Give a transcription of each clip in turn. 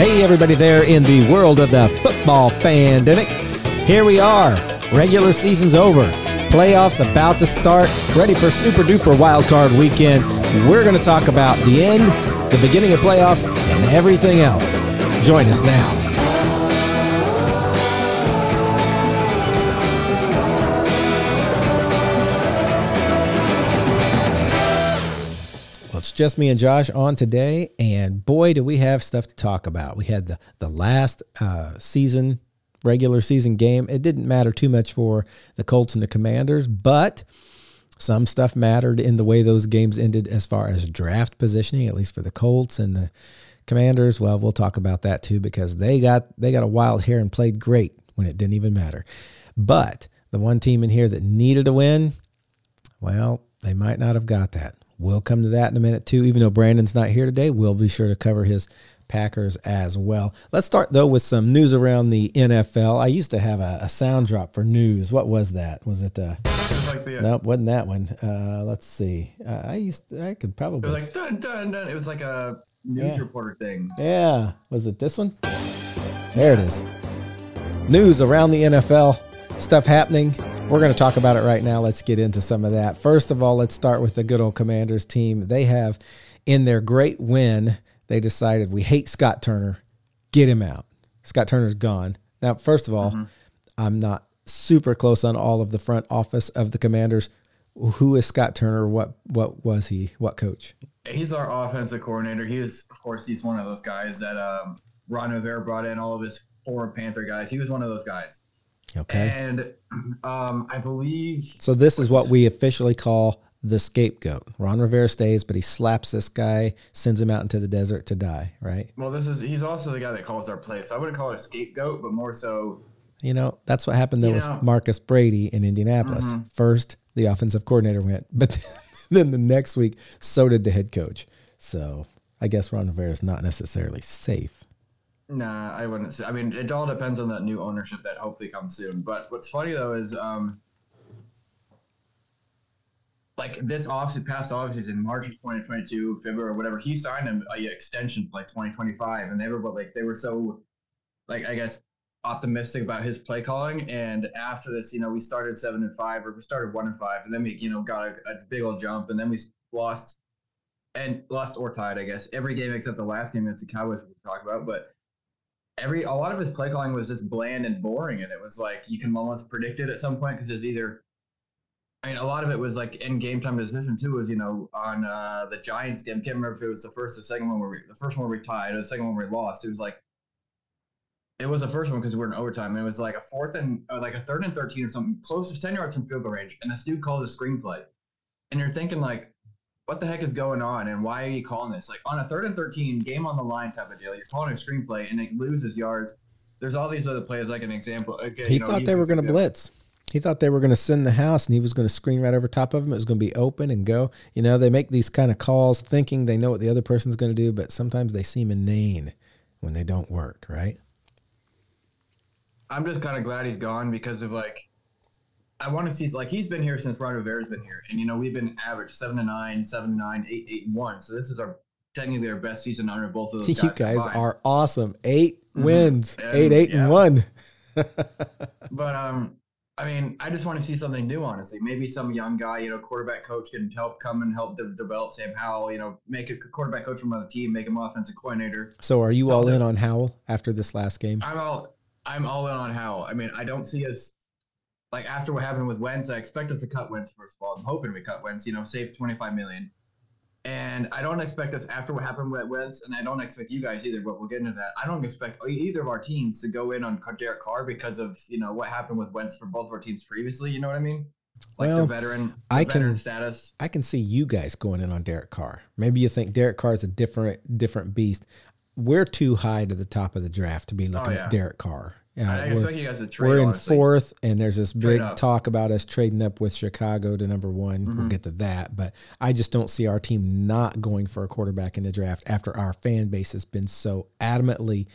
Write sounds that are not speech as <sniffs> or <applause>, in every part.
Hey, everybody there in the world of the Football Fandemic. Here we are. Regular season's over. Playoffs about to start. Ready for super duper wild card weekend. We're going to talk about the end, the beginning of playoffs, and everything else. Join us now. Just me and Josh on today, and boy, do we have stuff to talk about. We had the the last uh, season regular season game. It didn't matter too much for the Colts and the Commanders, but some stuff mattered in the way those games ended as far as draft positioning, at least for the Colts and the Commanders. Well, we'll talk about that too because they got they got a wild hair and played great when it didn't even matter. But the one team in here that needed a win, well, they might not have got that. We'll come to that in a minute too. Even though Brandon's not here today, we'll be sure to cover his Packers as well. Let's start though with some news around the NFL. I used to have a, a sound drop for news. What was that? Was it? Uh, like the, nope, wasn't that one. Uh, let's see. Uh, I used to, I could probably. It was like dun dun dun. It was like a news yeah. reporter thing. Yeah. Was it this one? There it is. News around the NFL. Stuff happening. We're going to talk about it right now. Let's get into some of that. First of all, let's start with the good old Commanders team. They have, in their great win, they decided we hate Scott Turner, get him out. Scott Turner's gone. Now, first of all, mm-hmm. I'm not super close on all of the front office of the Commanders. Who is Scott Turner? What what was he? What coach? He's our offensive coordinator. He was, of course, he's one of those guys that um, Ron Rivera brought in all of his former Panther guys. He was one of those guys. Okay. And um, I believe. So this is what we officially call the scapegoat. Ron Rivera stays, but he slaps this guy, sends him out into the desert to die. Right. Well, this is he's also the guy that calls our plays. I wouldn't call it a scapegoat, but more so. You know, that's what happened though with know, Marcus Brady in Indianapolis. Mm-hmm. First, the offensive coordinator went, <laughs> but then the next week, so did the head coach. So I guess Ron Rivera is not necessarily safe. Nah, I wouldn't say. I mean, it all depends on that new ownership that hopefully comes soon. But what's funny though is, um, like this off past off in March of 2022, February or whatever, he signed an extension like 2025, and they were but like they were so, like I guess optimistic about his play calling. And after this, you know, we started seven and five, or we started one and five, and then we you know got a, a big old jump, and then we lost and lost or tied, I guess, every game except the last game against the Cowboys we talk about, but every a lot of his play calling was just bland and boring, and it was like you can almost predict it at some point because it's either. I mean, a lot of it was like in game time decision too. Was you know on uh, the Giants game. Can't remember if it was the first or second one where we, the first one where we tied or the second one where we lost. It was like it was the first one because we were in overtime. And it was like a fourth and like a third and thirteen or something, close to ten yards from field goal range, and this dude called a screenplay, and you're thinking like, what the heck is going on and why are you calling this? Like on a third and 13 game on the line type of deal, you're calling a screenplay and it loses yards. There's all these other plays, like an example. Okay, he you know, thought they were going to blitz. He thought they were going to send the house and he was going to screen right over top of him. It was going to be open and go. You know, they make these kind of calls thinking they know what the other person's going to do, but sometimes they seem inane when they don't work, right? I'm just kind of glad he's gone because of like I want to see like he's been here since Ron Rivera's been here, and you know we've been average seven to nine, seven to nine, eight, eight and one. So this is our technically our best season under both of those. Guys you guys combined. are awesome. 8 mm-hmm. wins, and, eight, eight yeah. and one. <laughs> but um, I mean, I just want to see something new. Honestly, maybe some young guy, you know, quarterback coach can help come and help de- develop Sam Howell. You know, make a quarterback coach from another team, make him offensive coordinator. So, are you all in on Howell after this last game? I'm all. I'm all in on Howell. I mean, I don't see us like after what happened with Wentz, I expect us to cut Wentz first of all. I'm hoping we cut Wentz, you know, save 25 million. And I don't expect us after what happened with Wentz, and I don't expect you guys either. But we'll get into that. I don't expect either of our teams to go in on Derek Carr because of you know what happened with Wentz for both of our teams previously. You know what I mean? Like well, the veteran, the I veteran can status. I can see you guys going in on Derek Carr. Maybe you think Derek Carr is a different different beast. We're too high to the top of the draft to be oh, looking oh, yeah. at Derek Carr. I expect you guys to trade. We're in honestly. fourth, and there's this big talk about us trading up with Chicago to number one. Mm-hmm. We'll get to that, but I just don't see our team not going for a quarterback in the draft after our fan base has been so adamantly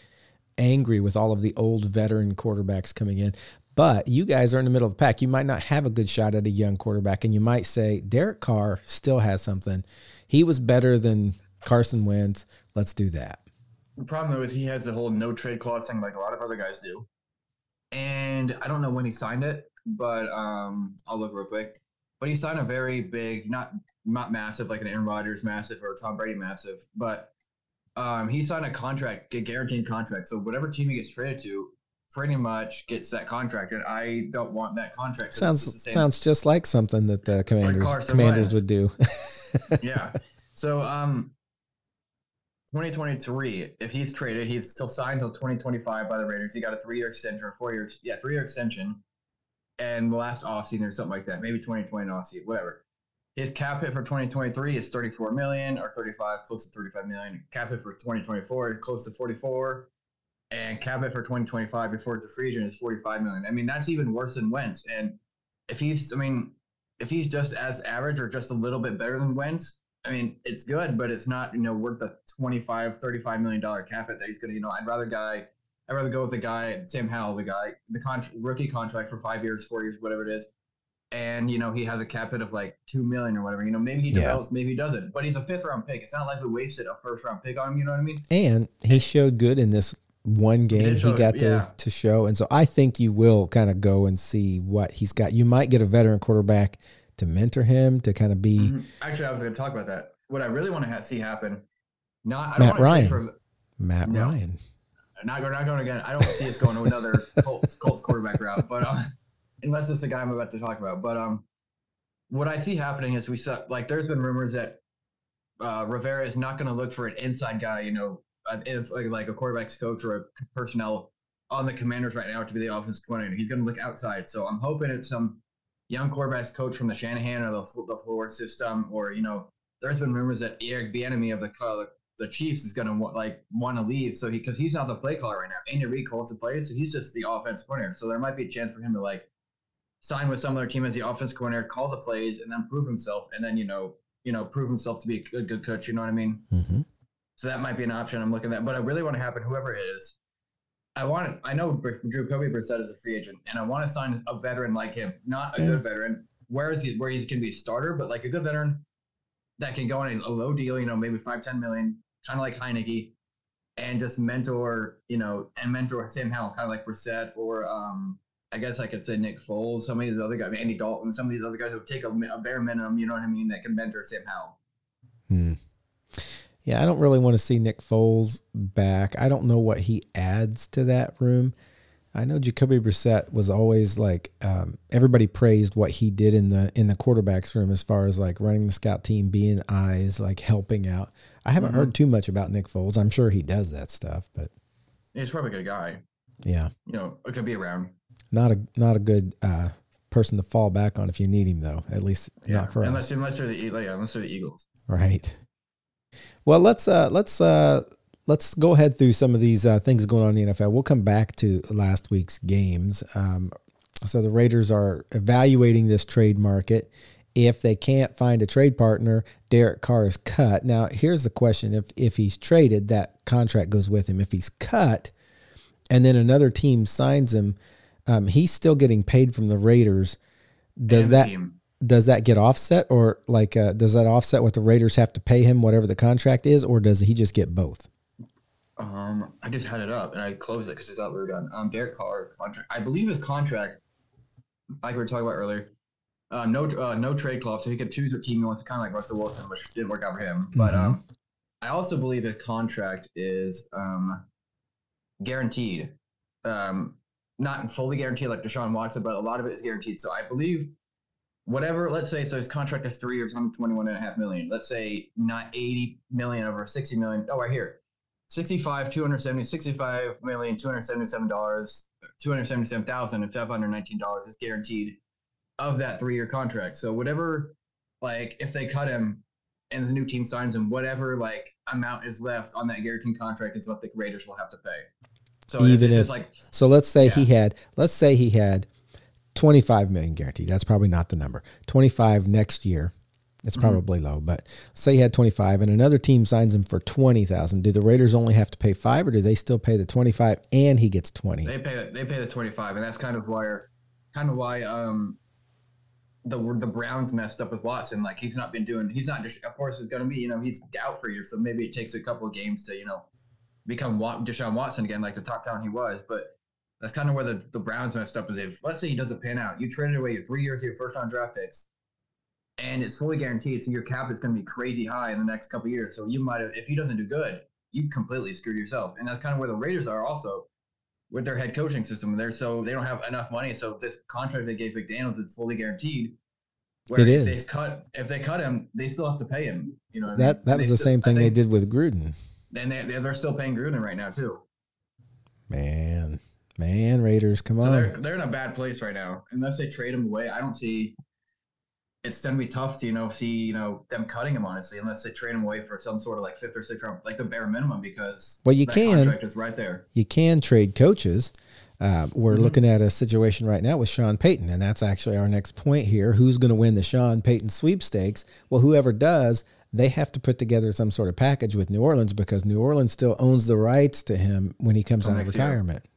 angry with all of the old veteran quarterbacks coming in. But you guys are in the middle of the pack. You might not have a good shot at a young quarterback, and you might say Derek Carr still has something. He was better than Carson Wentz. Let's do that. the problem though is he has the whole no trade clause thing like a lot of other guys do. And I don't know when he signed it, but um, I'll look real quick. But he signed a very big, not not massive like an Aaron Rodgers massive or Tom Brady massive, but um, he signed a contract, a guaranteed contract. So whatever team he gets traded to, pretty much gets that contract. And I don't want that contract. Sounds sounds just like something that the commanders like commanders would do. <laughs> yeah. So um, 2023, if he's traded, he's still signed until 2025 by the Raiders. He got a three year extension or four years, yeah, three year extension. And the last offseason or something like that, maybe 2020 offseason, whatever. His cap hit for 2023 is 34 million or 35, close to 35 million. Cap hit for 2024 is close to 44, and cap hit for 2025 before a free agent is 45 million. I mean, that's even worse than Wentz. And if he's, I mean, if he's just as average or just a little bit better than Wentz, I mean, it's good, but it's not, you know, worth the 25, 35 million dollar cap hit that he's going to, you know, I'd rather guy, I'd rather go with the guy, Sam Howell, the guy, the con- rookie contract for five years, four years, whatever it is and you know he has a cap hit of like two million or whatever. You know, maybe he develops, yeah. maybe he doesn't. But he's a fifth round pick. It's not like we wasted a first round pick on him. You know what I mean? And he showed good in this one game he, he got to, yeah. to show. And so I think you will kind of go and see what he's got. You might get a veteran quarterback to mentor him to kind of be. Mm-hmm. Actually, I was going to talk about that. What I really want to see happen, not I Matt Ryan. For, Matt no, Ryan. Not, we're not going again. I don't see us going to another <laughs> Colts, Colts quarterback route, but. Uh, unless it's the guy I'm about to talk about. But um, what I see happening is we saw like there's been rumors that uh, Rivera is not going to look for an inside guy, you know, like, like a quarterbacks coach or a personnel on the Commanders right now to be the offensive coordinator. He's going to look outside. So I'm hoping it's some young quarterbacks coach from the Shanahan or the the LaFleur system, or you know, there's been rumors that Eric Bieniemy of the uh, the Chiefs is going to want like want to leave. So he because he's not the play caller right now. Andy Reid calls the plays, so he's just the offense coordinator. So there might be a chance for him to like sign with some other team as the offense coordinator, call the plays, and then prove himself, and then you know, you know, prove himself to be a good, good coach. You know what I mean? Mm-hmm. So that might be an option. I'm looking at, but I really want to happen. Whoever it is, I want. To, I know Jacoby Brissett is a free agent, and I want to sign a veteran like him, not a yeah. good veteran. Where is he? Where he can be a starter, but like a good veteran that can go on a low deal. You know, maybe five, ten million, kind of like Heinicke, and just mentor. You know, and mentor Sam Howell, kind of like Brissett or um, I guess I could say Nick Foles, some of these other guys, Andy Dalton, some of these other guys who take a, a bare minimum, you know what I mean, that can mentor Sam Howell. Hmm. Yeah, I don't really want to see Nick Foles back. I don't know what he adds to that room. I know Jacoby Brissett was always like um, everybody praised what he did in the in the quarterbacks room as far as like running the scout team, being eyes, like helping out. I haven't mm-hmm. heard too much about Nick Foles. I'm sure he does that stuff, but he's probably a good guy. Yeah, you know, it could be around. Not a not a good uh, person to fall back on if you need him though. At least yeah, not for unless, us. Unless they're the yeah, unless they're the Eagles. Right. Well, let's uh, let's uh, let's go ahead through some of these uh, things going on in the NFL. We'll come back to last week's games. Um, so the Raiders are evaluating this trade market. If they can't find a trade partner, Derek Carr is cut. Now, here's the question: If if he's traded, that contract goes with him. If he's cut, and then another team signs him, um, he's still getting paid from the Raiders. Does that team. Does that get offset, or like uh, does that offset what the Raiders have to pay him, whatever the contract is, or does he just get both? Um, I just had it up and I closed it because I thought we were done. Um, Derek Carr contract. I believe his contract, like we were talking about earlier, uh, no uh, no trade clause, so he could choose what team he wants. Kind of like Russell Wilson, which didn't work out for him. But mm-hmm. um, I also believe his contract is um guaranteed. Um, not fully guaranteed like Deshaun Watson, but a lot of it is guaranteed. So I believe whatever, let's say, so his contract is three years, 121 and a half million. Let's say not 80 million over 60 million. Oh, right here. 65, 270, 65 million, $277, $277,519 is guaranteed of that three year contract. So whatever, like, if they cut him and the new team signs him, whatever, like, amount is left on that guaranteed contract is what the Raiders will have to pay. So even if like, so, let's say yeah. he had let's say he had twenty five million guaranteed. That's probably not the number. Twenty five next year. It's mm-hmm. probably mm-hmm. low, but say he had 25 and another team signs him for 20,000. Do the Raiders only have to pay 5 or do they still pay the 25 and he gets 20? They pay they pay the 25 and that's kind of why kind of why um the the Browns messed up with Watson. Like he's not been doing he's not just of course it's going to be, you know, he's out for years, so maybe it takes a couple of games to, you know, become Deshaun Watson again, like the top talent he was. But that's kind of where the, the Browns messed up. Is if let's say he doesn't pan out, you traded away your three years of your first round draft picks, and it's fully guaranteed, so your cap is going to be crazy high in the next couple years. So you might have, if he doesn't do good, you completely screwed yourself. And that's kind of where the Raiders are also with their head coaching system. They're so they don't have enough money, so this contract they gave McDaniels is fully guaranteed. Where it if is. They cut if they cut him, they still have to pay him. You know that I mean? that was the still, same thing they did with Gruden. And they they're still paying Gruden right now too. Man, man, Raiders, come so on. They're they're in a bad place right now. Unless they trade him away, I don't see. It's gonna be tough to you know see you know them cutting him honestly unless they trade him away for some sort of like fifth or sixth round like the bare minimum because well you can contract is right there. You can trade coaches. Uh, we're mm-hmm. looking at a situation right now with Sean Payton, and that's actually our next point here. Who's going to win the Sean Payton sweepstakes? Well, whoever does, they have to put together some sort of package with New Orleans because New Orleans still owns the rights to him when he comes out of retirement. Year.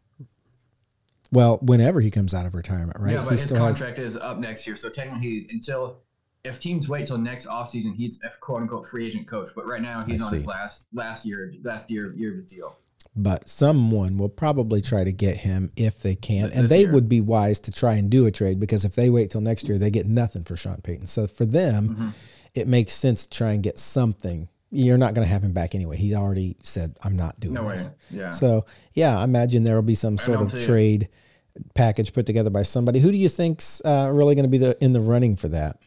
Well, whenever he comes out of retirement, right? Yeah, but he his contract has... is up next year, so technically, until if teams wait till next offseason, he's a quote unquote free agent coach. But right now, he's I on see. his last last year last year year of his deal but someone will probably try to get him if they can. And they year. would be wise to try and do a trade because if they wait till next year, they get nothing for Sean Payton. So for them, mm-hmm. it makes sense to try and get something. You're not going to have him back anyway. He already said, I'm not doing no this. Way. Yeah. So, yeah, I imagine there will be some sort of trade it. package put together by somebody. Who do you think's uh, really going to be the in the running for that?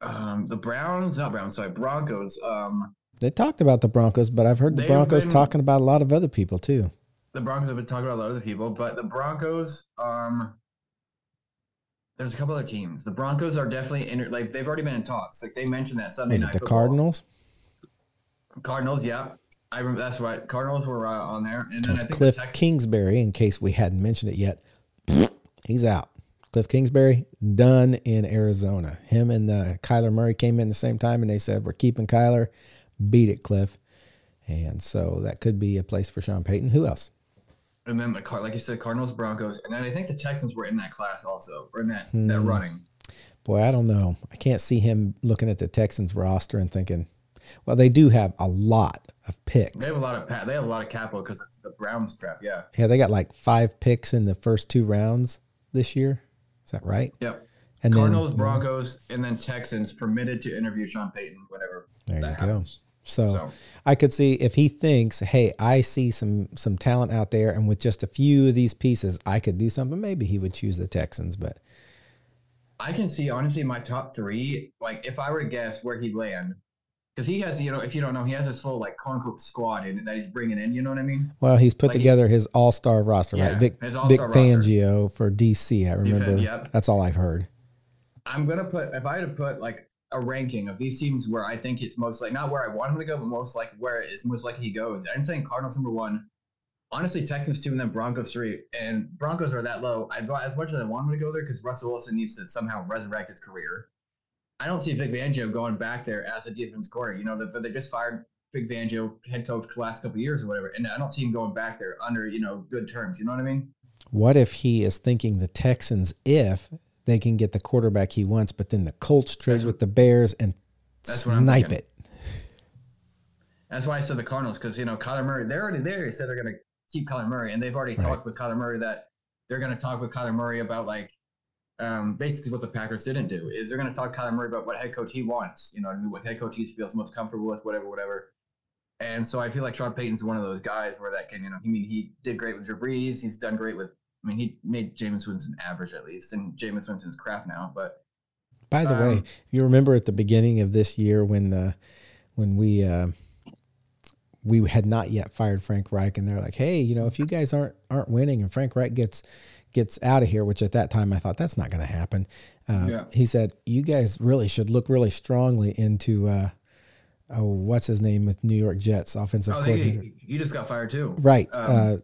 Um, the Browns, not Browns, sorry, Broncos. Um, they talked about the Broncos, but I've heard the Broncos been, talking about a lot of other people too. The Broncos have been talking about a lot of other people, but the Broncos, um, there's a couple other teams. The Broncos are definitely in, like they've already been in talks. Like they mentioned that Sunday Is night. the football. Cardinals? Cardinals, yeah. I remember that's right. Cardinals were uh, on there, and then I think Cliff Kingsbury, in case we hadn't mentioned it yet, <sniffs> he's out. Cliff Kingsbury done in Arizona. Him and uh, Kyler Murray came in the same time, and they said we're keeping Kyler beat it, Cliff. And so that could be a place for Sean Payton. Who else? And then, the like you said, Cardinals, Broncos, and then I think the Texans were in that class also, or in that hmm. that running. Boy, I don't know. I can't see him looking at the Texans roster and thinking, well, they do have a lot of picks. They have a lot of they have a lot of capital because it's the Browns crap. Yeah. Yeah, they got like five picks in the first two rounds this year. Is that right? Yep. And Cardinals, then, Broncos, and then Texans permitted to interview Sean Payton whenever there that you happens. go. So, so, I could see if he thinks, "Hey, I see some some talent out there, and with just a few of these pieces, I could do something." Maybe he would choose the Texans, but I can see honestly my top three. Like if I were to guess where he'd land, because he has, you know, if you don't know, he has this full like quote unquote squad in, that he's bringing in. You know what I mean? Well, he's put like together he, his all star roster, yeah, right? Vic, Vic Fangio roster. for DC. I remember. Defend, yep. That's all I've heard. I'm gonna put if I had to put like a ranking of these teams where I think it's most like not where I want him to go, but most like where it's most likely he goes. I'm saying Cardinals number one. Honestly, Texans two, and then Broncos three. And Broncos are that low. I as much as I want him to go there because Russell Wilson needs to somehow resurrect his career. I don't see Vic Fangio going back there as a defense coordinator. You know, but they just fired Vic Fangio, head coach, the last couple years or whatever, and I don't see him going back there under you know good terms. You know what I mean? What if he is thinking the Texans if they can get the quarterback he wants, but then the Colts trade with the Bears and snipe it. That's why I said the Cardinals because you know Kyler Murray. They're already there. They said they're going to keep Kyler Murray, and they've already right. talked with Kyler Murray that they're going to talk with Kyler Murray about like um, basically what the Packers didn't do is they're going to talk to Kyler Murray about what head coach he wants. You know, what head coach he feels most comfortable with, whatever, whatever. And so I feel like Sean Payton's one of those guys where that can, you know, I mean, he did great with Drew Brees. He's done great with I mean, he made Jameis Winston average at least, and Jameis Winston's crap now. But by the um, way, you remember at the beginning of this year when uh, when we uh, we had not yet fired Frank Reich, and they're like, "Hey, you know, if you guys aren't aren't winning, and Frank Reich gets gets out of here," which at that time I thought that's not going to happen. Uh, yeah. He said, "You guys really should look really strongly into." Uh, oh, what's his name with New York Jets offensive oh, coordinator? He, he, just got fired too, right? Um, uh,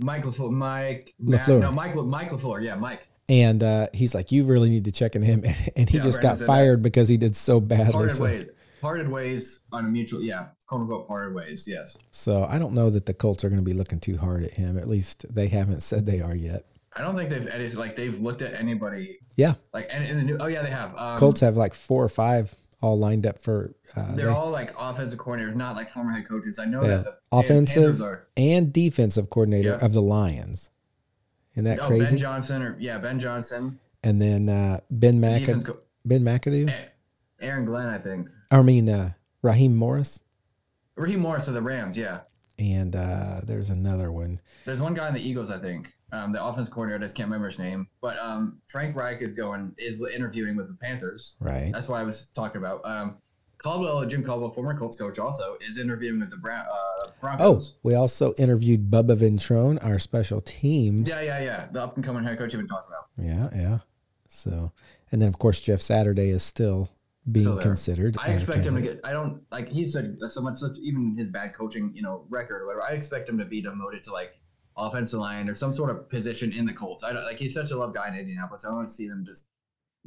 Mike LaFleur, Mike LaFleur. no, Mike Mike LaFleur. Yeah, Mike. And uh, he's like, you really need to check in him, <laughs> and he yeah, just got fired that. because he did so badly. Parted so. ways, parted ways on a mutual, yeah, quote unquote parted ways. Yes. So I don't know that the Colts are going to be looking too hard at him. At least they haven't said they are yet. I don't think they've edited, like they've looked at anybody. Yeah. Like and in the new. Oh yeah, they have. Um, Colts have like four or five all lined up for. Uh, They're they- all like offensive coordinators, not like former head coaches. I know Yeah. that the Offensive are. and defensive coordinator Yeah. of the Lions. Isn't that Oh, crazy? Ben Johnson or yeah, Ben Johnson. and then uh, Ben co- Ben McAdoo. Aaron Glenn, I think. I mean uh, Raheem Morris. Raheem Morris of the Rams. Yeah, And uh, there's another one. there's one guy in the Eagles, I think. Um, the offense coordinator, I just can't remember his name. But um, Frank Reich is going is interviewing with the Panthers. Right. That's what I was talking about. Um, Caldwell, Jim Caldwell, former Colts coach, also is interviewing with the Bra- uh, Oh, we also interviewed Bubba Ventrone, our special teams. Yeah, yeah, yeah. The up and coming head coach you've been talking about. Yeah, yeah. So, and then of course Jeff Saturday is still being considered. I expect him to get. I don't like. He said so much. Such even his bad coaching, you know, record or whatever. I expect him to be demoted to like offensive line or some sort of position in the Colts. I don't like. He's such a love guy in Indianapolis. I don't want to see them just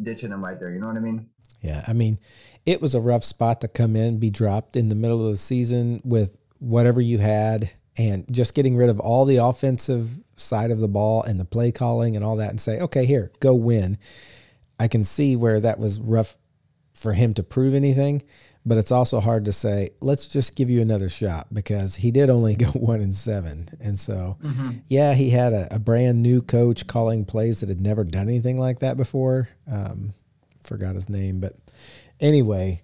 ditching him right there. You know what I mean? Yeah, I mean, it was a rough spot to come in, be dropped in the middle of the season with whatever you had, and just getting rid of all the offensive side of the ball and the play calling and all that, and say, okay, here, go win. I can see where that was rough for him to prove anything, but it's also hard to say, let's just give you another shot because he did only <laughs> go one and seven. And so, yeah, he had a, a brand new coach calling plays that had never done anything like that before. Um, forgot his name, but anyway,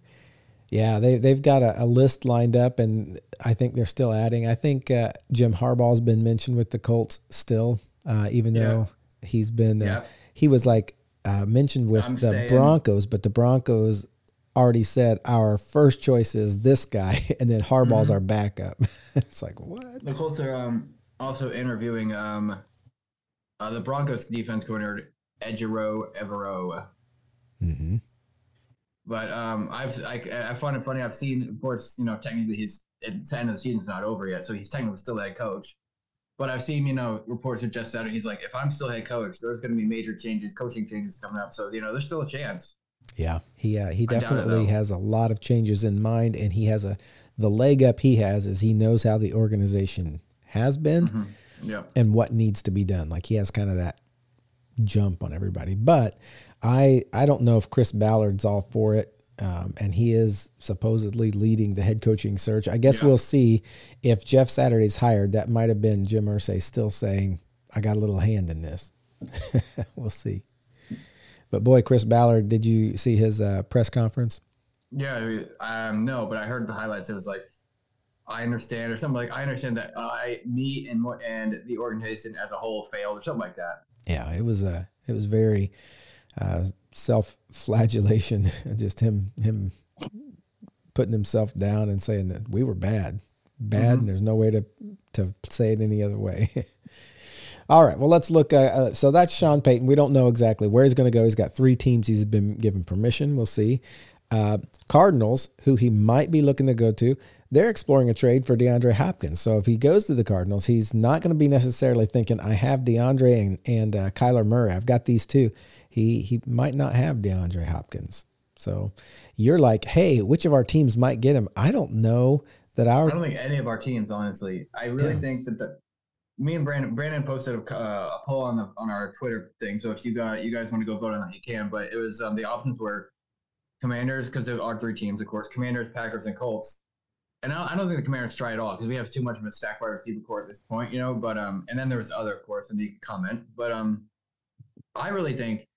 yeah, they they've got a, a list lined up, and I think they're still adding. I think uh, Jim Harbaugh's been mentioned with the Colts still, uh, even Yeah. though he's been uh, Yeah. he was like uh, mentioned with I'm the staying. Broncos, but the Broncos already said our first choice is this guy, <laughs> and then Harbaugh's Mm-hmm. our backup. <laughs> it's like what? The Colts are um, also interviewing um, uh, the Broncos defense coordinator Ejiro Evero. Mm-hmm. But um, I've I, I find it funny. I've seen, of course, you know, technically he's it's the end of the season's not over yet, so he's technically still the head coach. But I've seen, you know, reports suggest that he's like, if I'm still head coach, there's going to be major changes, coaching changes coming up. So you know, there's still a chance. Yeah, he uh, he I doubt it, definitely has a lot of changes in mind, and he has a the leg up he has is he knows how the organization has been Mm-hmm. Yeah. and what needs to be done. Like he has kind of that jump on everybody. But I I don't know if Chris Ballard's all for it. Um, and he is supposedly leading the head coaching search. I guess Yeah. we'll see if Jeff Saturday's hired. That might have been Jim Irsay still saying, "I got a little hand in this." <laughs> we'll see. But boy, Chris Ballard, did you see his uh, press conference? Yeah. Um, no, but I heard the highlights. It was like, I understand, or something like, I understand that I, me, and and the organization as a whole failed, or something like that. Yeah, it was a it was very uh, self flagellation. <laughs> Just him him putting himself down and saying that we were bad, bad, and there's no way to to say it any other way. <laughs> All right, well let's look. Uh, uh, so that's Sean Payton. We don't know exactly where he's going to go. He's got three teams he's been given permission. We'll see. Uh, Cardinals, who he might be looking to go to, they're exploring a trade for DeAndre Hopkins. So if he goes to the Cardinals, he's not going to be necessarily thinking, "I have DeAndre and and uh, Kyler Murray. I've got these two." He he might not have DeAndre Hopkins. So you're like, "Hey, which of our teams might get him?" I don't know that our I don't think any of our teams, honestly. I really Yeah. think that the me and Brandon Brandon posted a, uh, a poll on the on our Twitter thing. So if you got you guys want to go vote on that, you can. But it was um, the options were Commanders because there are three teams, of course. Commanders, Packers, and Colts. And I, I don't think the Commanders try at all because we have too much of a stack wide receiver core at this point, you know. But um, and then there was other, of course, and you comment. But um, I really think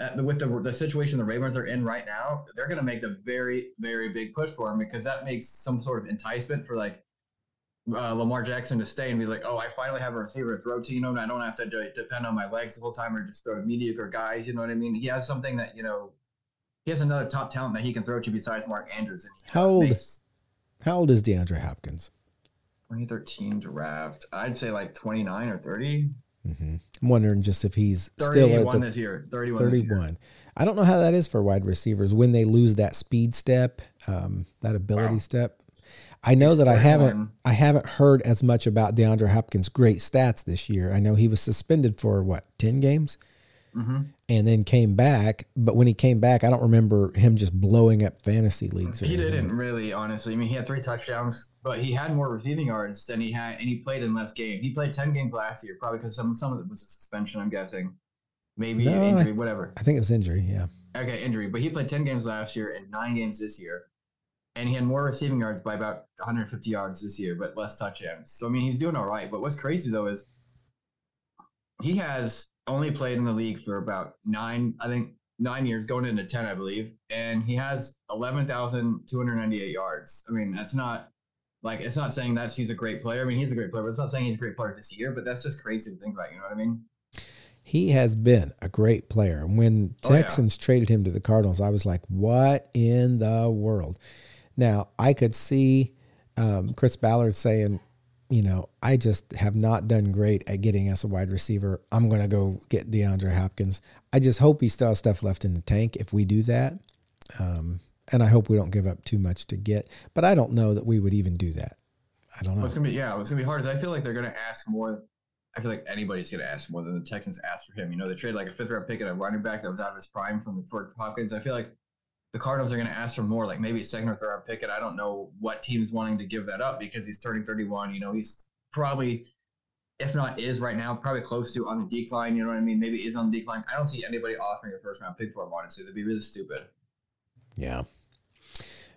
uh, with the the situation the Ravens are in right now, they're going to make the very very big push for him because that makes some sort of enticement for like uh, Lamar Jackson to stay and be like, oh, I finally have a receiver to throw to, you know, and I don't have to de- depend on my legs the whole time or just throw to mediocre guys. You know what I mean? He has something that you know. He has another top talent that he can throw to besides Mark Andrews. And How old- makes how old is DeAndre Hopkins? 2013 draft. I'd say like 29 or 30. hmm I'm wondering just if he's still 31 at the this year. 31. This year. 31. I don't know how that is for wide receivers when they lose that speed step, um, that ability Wow. step. I know that I haven't 31. I haven't heard as much about DeAndre Hopkins' great stats this year. I know he was suspended for what ten games, hmm and then came back. But when he came back, I don't remember him just blowing up fantasy leagues. Or He anything. didn't really, honestly. I mean, he had three touchdowns, but he had more receiving yards than he had, and he played in less games. He played 10 games last year, probably because some some of it was a suspension. I'm guessing, maybe No, I- injury, whatever. I think it was injury. Yeah. okay, injury, but he played 10 games last year and nine games this year. And he had more receiving yards by about 150 yards this year, but less touchdowns. So, I mean, he's doing all right. But what's crazy, though, is he has only played in the league for about nine, I think, nine years, going into 10, I believe. And he has 11,298 yards. I mean, that's not like, it's not saying that he's a great player. I mean, he's a great player, but it's not saying he's a great player this year, but that's just crazy to think about. You know what I mean? he has been a great player. When Texans oh, yeah. traded him to the Cardinals, I was like, what in the world? Now, I could see um, Chris Ballard saying, you know, I just have not done great at getting us a wide receiver. I'm going to go get DeAndre Hopkins. I just hope he still has stuff left in the tank if we do that. Um, and I hope we don't give up too much to get. But I don't know that we would even do that. I don't know. Well, it's gonna be yeah, it's gonna be hard. I feel like they're gonna ask more I feel like anybody's going to ask more than the Texans asked for him. You know, they traded like a fifth round pick and a running back that was out of his prime from the for Hopkins. I feel like the Cardinals are going to ask for more, like maybe a second or third round pick, and I don't know what team's wanting to give that up because he's turning 31. You know, he's probably, if not is right now, probably close to on the decline. You know what I mean? Maybe is on the decline. I don't see anybody offering a first round pick for him. Honestly, that'd be really stupid. Yeah,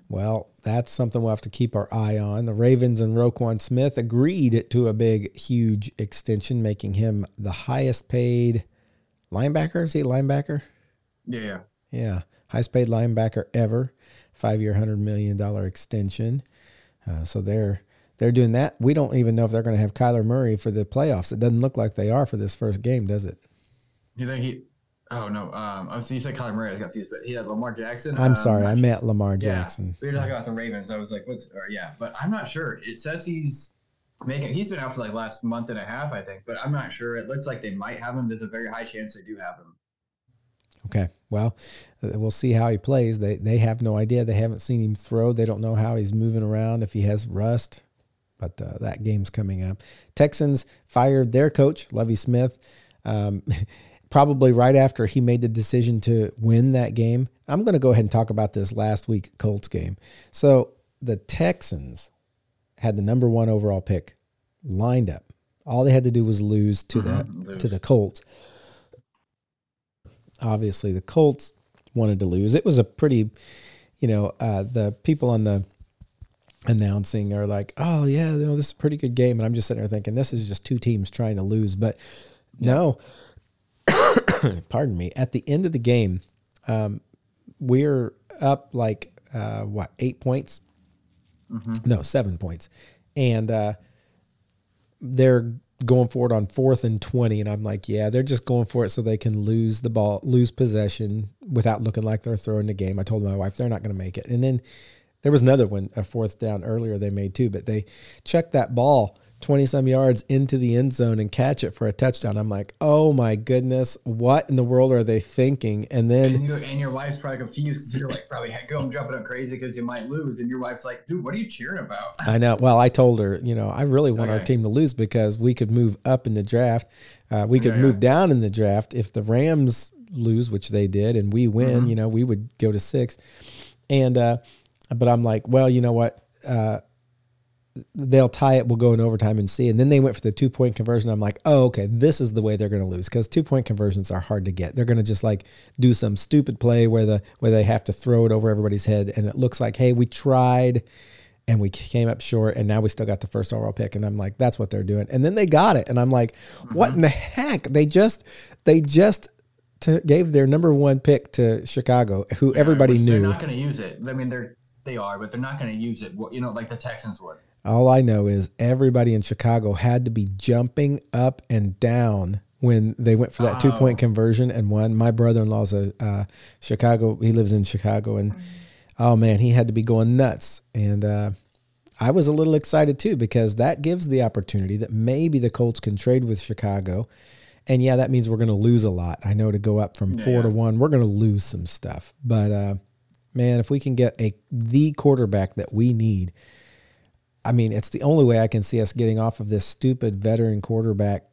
well, that's something we'll have to keep our eye on. The Ravens and Roquan Smith agreed to a big, huge extension, making him the highest paid linebacker. Is he a linebacker? Yeah, yeah. Highest paid linebacker ever. Five year, $100 million extension. Uh, so they're they're doing that. We don't even know if they're going to have Kyler Murray for the playoffs. It doesn't look like they are for this first game, does it? You think he Oh no! Um, oh, so you said Kyler Murray. I got confused, but he had Lamar Jackson. I'm um, sorry, I meant Lamar Jackson. Yeah, we were talking about the Ravens. I was like, "What's?" Or, yeah, but I'm not sure. It says he's making. He's been out for like last month and a half, I think, but I'm not sure. It looks like they might have him. There's a very high chance they do have him. Okay, well, uh, we'll see how he plays. They they have no idea. They haven't seen him throw. They don't know how he's moving around. If he has rust, but uh, that game's coming up. Texans fired their coach, Lovie Smith. Um, <laughs> probably right after he made the decision to win that game. I'm going to go ahead and talk about this last week Colts game. So the Texans had the number one overall pick lined up. All they had to do was lose to mm-hmm. the lose. to the Colts. Obviously, the Colts wanted to lose. It was a pretty, you know, uh, the people on the announcing are like, "Oh yeah, you know, this is a pretty good game," and I'm just sitting there thinking, "This is just two teams trying to lose." But no, <coughs> pardon me, at the end of the game, um, we're up like uh, what eight points? Mm-hmm. No, seven points, and uh, they're going for it on fourth and twenty, and I'm like, yeah, they're just going for it so they can lose the ball, lose possession without looking like they're throwing the game. I told my wife they're not going to make it, and then there was another one, a fourth down earlier they made too, but they checked that ball 20 some yards into the end zone and catch it for a touchdown. I'm like, oh my goodness, what in the world are they thinking? And then and, and your wife's probably confused because you're like probably <laughs> going jumping up crazy because you might lose, and your wife's like, dude, what are you cheering about? I know. Well, I told her, you know, I really want okay. our team to lose because we could move up in the draft. Uh, we could yeah, move yeah. down in the draft if the Rams lose, which they did, and we win. Mm-hmm. You know, we would go to six. And uh, but I'm like, well, you know what? Uh, they'll tie it. We'll go in overtime and see. And then they went for the two point conversion. I'm like, oh, okay, this is the way they're going to lose because two point conversions are hard to get. They're going to just like do some stupid play where the where they have to throw it over everybody's head, and it looks like, hey, we tried. And we came up short, and now we still got the first overall pick. And I'm like, that's what they're doing. And then they got it, and I'm like, mm-hmm. what in the heck? They just, they just to, gave their number one pick to Chicago, who yeah, everybody knew. They're not going to use it. I mean, they're they are, but they're not going to use it. You know, like the Texans would. All I know is everybody in Chicago had to be jumping up and down when they went for that oh. two point conversion and won. My brother in law's a uh, Chicago. He lives in Chicago, and oh man, he had to be going nuts. And uh, I was a little excited too because that gives the opportunity that maybe the Colts can trade with Chicago. And yeah, that means we're going to lose a lot. I know to go up from yeah. four to one, we're going to lose some stuff. But uh, man, if we can get a the quarterback that we need I mean, it's the only way I can see us getting off of this stupid veteran quarterback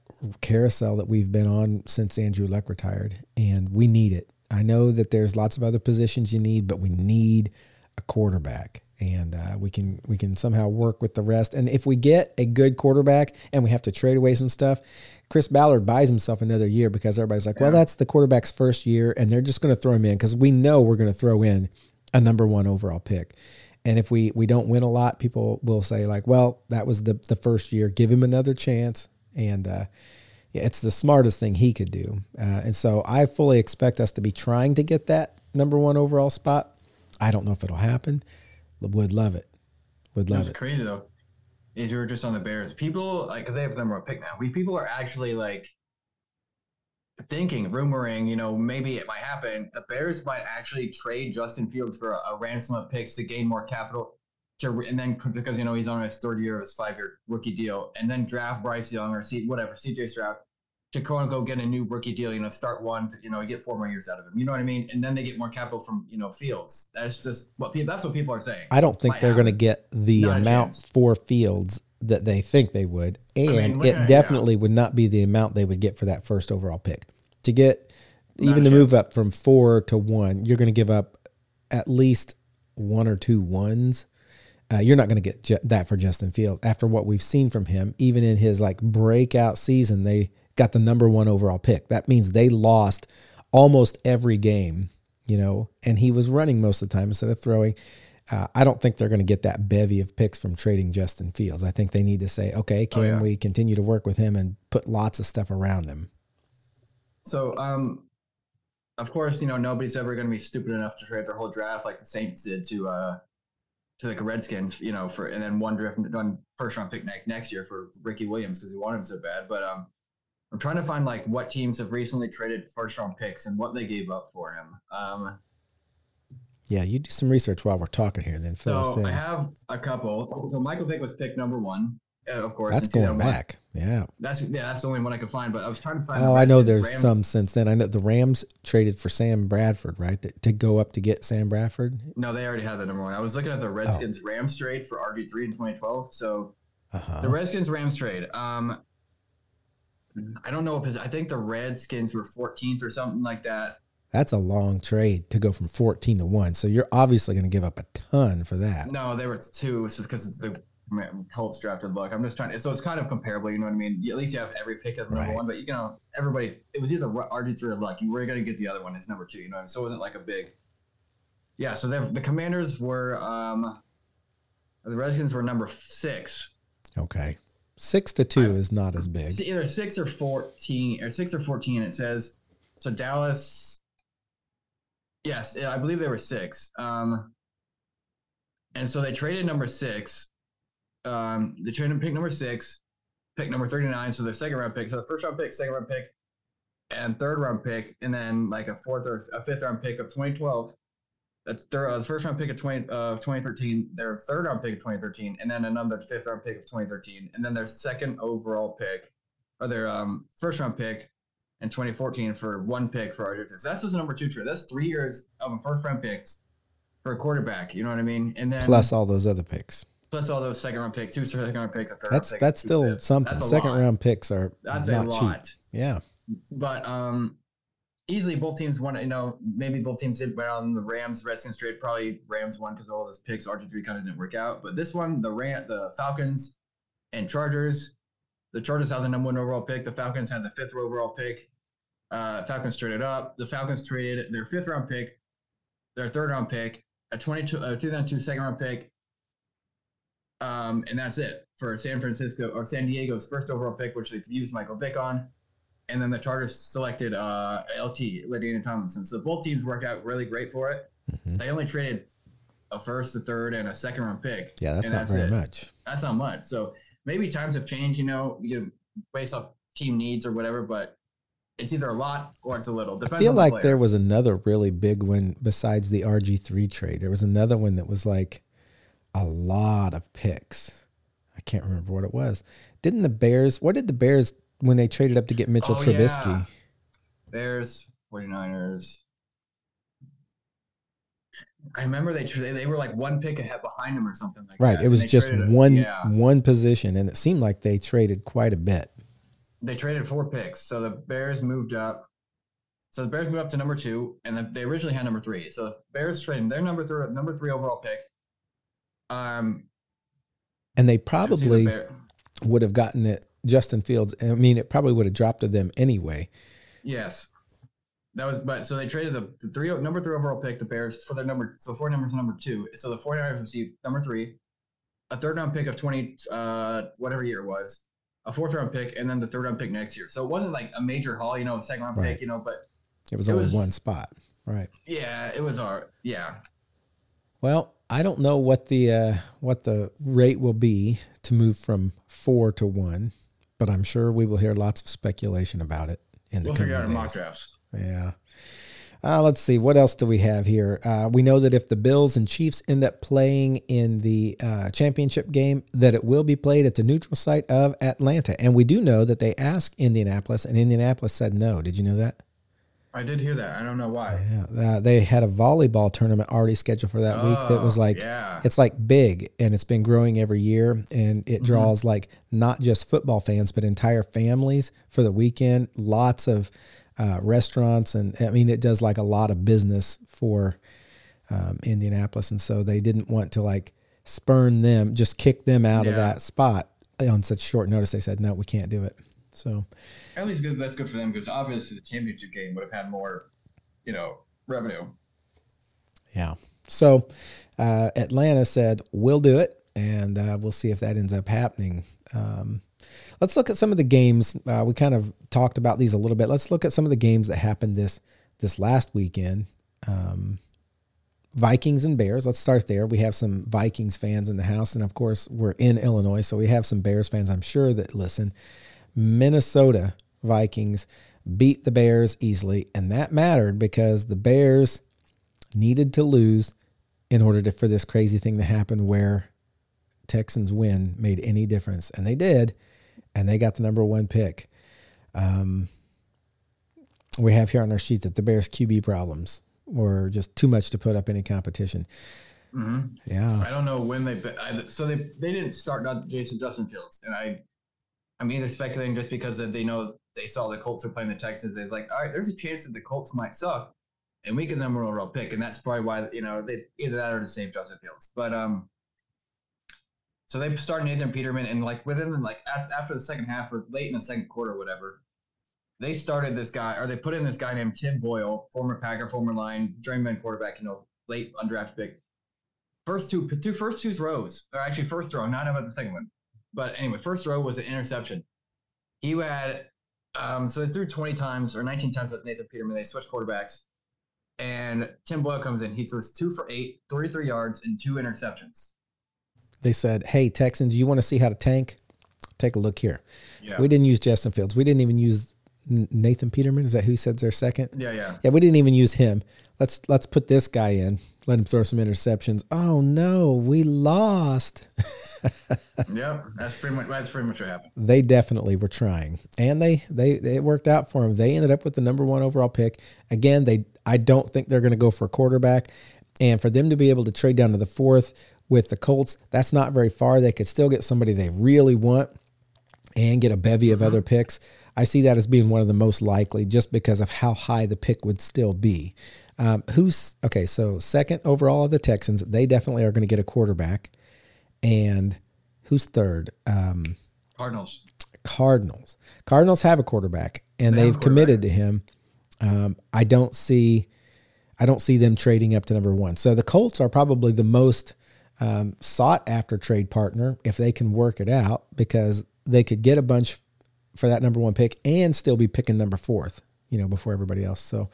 carousel that we've been on since Andrew Luck retired. And we need it. I know that there's lots of other positions you need, but we need a quarterback. and uh, we can we can somehow work with the rest. And if we get a good quarterback and we have to trade away some stuff, Chris Ballard buys himself another year because everybody's like, well, that's the quarterback's first year, and they're just going to throw him in because we know we're going to throw in a number one overall pick. And if we we don't win a lot, people will say like, well, that was the the first year. Give him another chance, and uh, yeah, it's the smartest thing he could do. Uh, and so I fully expect us to be trying to get that number one overall spot. I don't know if it'll happen. Would love it. Would love That's it. crazy though. Is you were just on the Bears. People like they have the number one pick now. We people are actually like thinking, rumoring, you know, maybe it might happen. The Bears might actually trade Justin Fields for a, a ransom of picks to gain more capital. To, and then because you know he's on his third year of his five year rookie deal, and then draft Bryce Young or see whatever CJ Stroud to quote unquote get a new rookie deal. You know, start one. To, you know, get four more years out of him. You know what I mean? And then they get more capital from you know Fields. That's just what people. That's what people are saying. I don't think Might they're going to get the Not amount for Fields that they think they would, and mean, it definitely would not be the amount they would get for that first overall pick. To get Not even to move up from four to one, you're going to give up at least one or two ones. Uh, you're not going to get Ju- that for Justin Fields after what we've seen from him. Even in his like breakout season, they got the number one overall pick. That means they lost almost every game, you know, and he was running most of the time instead of throwing. Uh, I don't think they're going to get that bevy of picks from trading Justin Fields. I think they need to say, okay, can Oh, yeah. we continue to work with him and put lots of stuff around him? So, um, of course, you know nobody's ever going to be stupid enough to trade their whole draft like the Saints did to uh to like Redskins, you know, for and then one draft one first round pick next next year for Ricky Williams because he wanted him so bad. But um, I'm trying to find like what teams have recently traded first round picks and what they gave up for him. Um, Yeah, you do some research while we're talking here, then fill us so in. I have a couple. So Michael Vick was pick number one, uh, of course. That's going back. Yeah. That's yeah, that's the only one I could find. But I was trying to find. Oh, I know there's Rams, some since then. I know the Rams traded for Sam Bradford, right? To- To go up to get Sam Bradford. No, they already had the number one. I was looking Oh. at the Redskins Rams trade for RG three in 2012. So Uh huh. the Redskins Rams trade. Um, I don't know what position. I think the Redskins were 14th or something like that. That's a long trade to go from 14 to one. So you're obviously going to give up a ton for that. No, they were two. It's just because it's the Colts drafted luck. I'm just trying to. So it's kind of comparable. You know what I mean? At least you have every pick as number Right. one, but you know everybody. It was either RG three or luck. You were going to get the other one It's number two. You know, what I mean? so it wasn't like a big. Yeah. So the the Commanders were. um The Redskins were number six. Okay. Six to two I- is not as big. It's either six or fourteen, or six or fourteen. It says so. Dallas. Yes, I believe they were six. Um, and so they traded number six. Um, they traded pick number six, pick number thirty nine. So their second round pick. So the first round pick, second round pick, and third round pick, and then like a fourth or a fifth round pick of twenty twelve. That's their uh, the first round pick of twenty of twenty thirteen. Their third round pick of twenty thirteen, and then another fifth round pick of twenty thirteen, and then their second overall pick, or their um, first round pick twenty fourteen for one pick for. So that's just a number two trade. That's three years of a first round picks for a quarterback. You know what I mean? And then Plus all those other picks. plus all those second round picks, two second round picks, a third That's pick, that's still fifths. something. That's Second lot. round picks are That's not a cheap. lot. Yeah. But um, easily both teams won. You know, maybe both teams did well on the Rams Redskins trade. Probably Rams won because all those picks. RG three kind of didn't work out. But this one, the Ram, the Falcons, and Chargers. The Chargers had the number one overall pick. The Falcons had the fifth overall pick. Uh, Falcons traded up. The Falcons traded their fifth round pick, their third round pick, a 22, a 2002 second round pick, um, and that's it for San Francisco or San Diego's first overall pick, which they've used Michael Vick on. And then the Chargers selected uh, LT, LaDainian Tomlinson. So both teams worked out really great for it. Mhm. They only traded a first, a third, and a second round pick. Yeah, that's not very it. much. That's not much. So maybe times have changed, you know, you based off team needs or whatever, but it's either a lot or it's a little. I feel the like player. there was another really big one besides the RG3 trade. There was another one that was like a lot of picks. I can't remember what it was. Didn't the Bears, what did the Bears, when they traded up to get Mitchell Oh, Trubisky? yeah. There's 49ers. I remember they tra- they were like one pick ahead behind him or something like Right. that. It was just one Yeah, one position, and it seemed like they traded quite a bit. they traded four picks, so the Bears moved up. So the Bears moved up to number two, and the, they originally had number three. So the Bears traded their number three number three overall pick Um, and they I've the probably would have gotten it Justin Fields. I mean, it probably would have dropped to them anyway. Yes. That was, but so they traded the, the three number three overall pick, the Bears, for their number. So four numbers number two. So the 49ers received number three, a third round pick of 20, uh, whatever year it was, a fourth round pick, and then the third round pick next year. So it wasn't like a major haul, you know, second round Right. pick, you know, but It was It only was- one spot, right? yeah, it was our, yeah. Well, I don't know what the uh, what the rate will be to move from four to one, but I'm sure we will hear lots of speculation about it in the We'll coming in mock drafts. Yeah. Uh, let's see. What else do we have here? Uh, we know that if the Bills and Chiefs end up playing in the uh, championship game, that it will be played at the neutral site of Atlanta. And we do know that they asked Indianapolis, and Indianapolis said no. Did you know that? I did hear that. I don't know why. Yeah. Uh, they had a volleyball tournament already scheduled for that week that was Oh, like yeah. it's like big and it's been growing every year and it draws like not just football fans but entire families for the weekend lots of uh, restaurants and i mean it does like a lot of business for um, indianapolis and so they didn't want to like spurn them just kick them out of that spot on such short notice they said no we can't do it so At least good. That's good for them because obviously the championship game would have had more, you know, revenue. Yeah. So uh, Atlanta said, we'll do it. And uh, we'll see if that ends up happening. Um, let's look at some of the games. Uh, we kind of talked about these a little bit. Let's look at some of the games that happened this this last weekend. Um, Vikings and Bears. Let's start there. We have some Vikings fans in the house, and of course, we're in Illinois, so we have some Bears fans. I'm sure that listen. Minnesota Vikings beat the Bears easily, and that mattered because the Bears needed to lose in order to, for this crazy thing to happen where Texans win made any difference. And they did. And they got the number one pick. Um, we have here on our sheet that the Bears QB problems were just too much to put up any competition. hmm Yeah. I don't know when they I, so they they didn't start not Jason Justin Fields, and I I'm either speculating just because they know they saw the Colts are playing the Texans. They're like, all right, there's a chance that the Colts might suck, and we get number one overall pick, and that's probably why you know they either that or to save Justin Fields. But um, so they started Nathan Peterman, and like within like after the second half or late in the second quarter, or whatever, they started this guy or they put in this guy named Tim Boyle, former Packer, former Lion, journeyman quarterback, you know, late undrafted pick. First two, two first two throws, or actually first throw, not about the second one. But anyway, first throw was an interception. He had, um, so they threw 20 times or 19 times with Nathan Peterman. They switched quarterbacks. And Tim Boyle comes in. He throws two for eight, 33 yards, and two interceptions. They said, hey, Texans, you want to see how to tank? Take a look here. Yeah. We didn't use Justin Fields. We didn't even use Nathan Peterman. Is that who said their second? yeah, yeah. Yeah, we didn't even use him. Let's let's put this guy in. Let him throw some interceptions. Oh no, we lost. <laughs> Yep. That's pretty much that's pretty much what happened. they definitely were trying, and they they it worked out for them. They ended up with the number one overall pick. Again, they I don't think they're going to go for a quarterback, and for them to be able to trade down to the fourth with the Colts, that's not very far. They could still get somebody they really want and get a bevy of other picks. I see that as being one of the most likely, just because of how high the pick would still be. Um, who's okay? So second overall of the Texans, they definitely are going to get a quarterback, and who's third? Um, Cardinals. Cardinals. Cardinals have a quarterback, and They have they've committed to him. Um, I don't see, I don't see them trading up to number one. So the Colts are probably the most um, sought after trade partner if they can work it out because they could get a bunch for that number one pick and still be picking number fourth, you know, before everybody else. So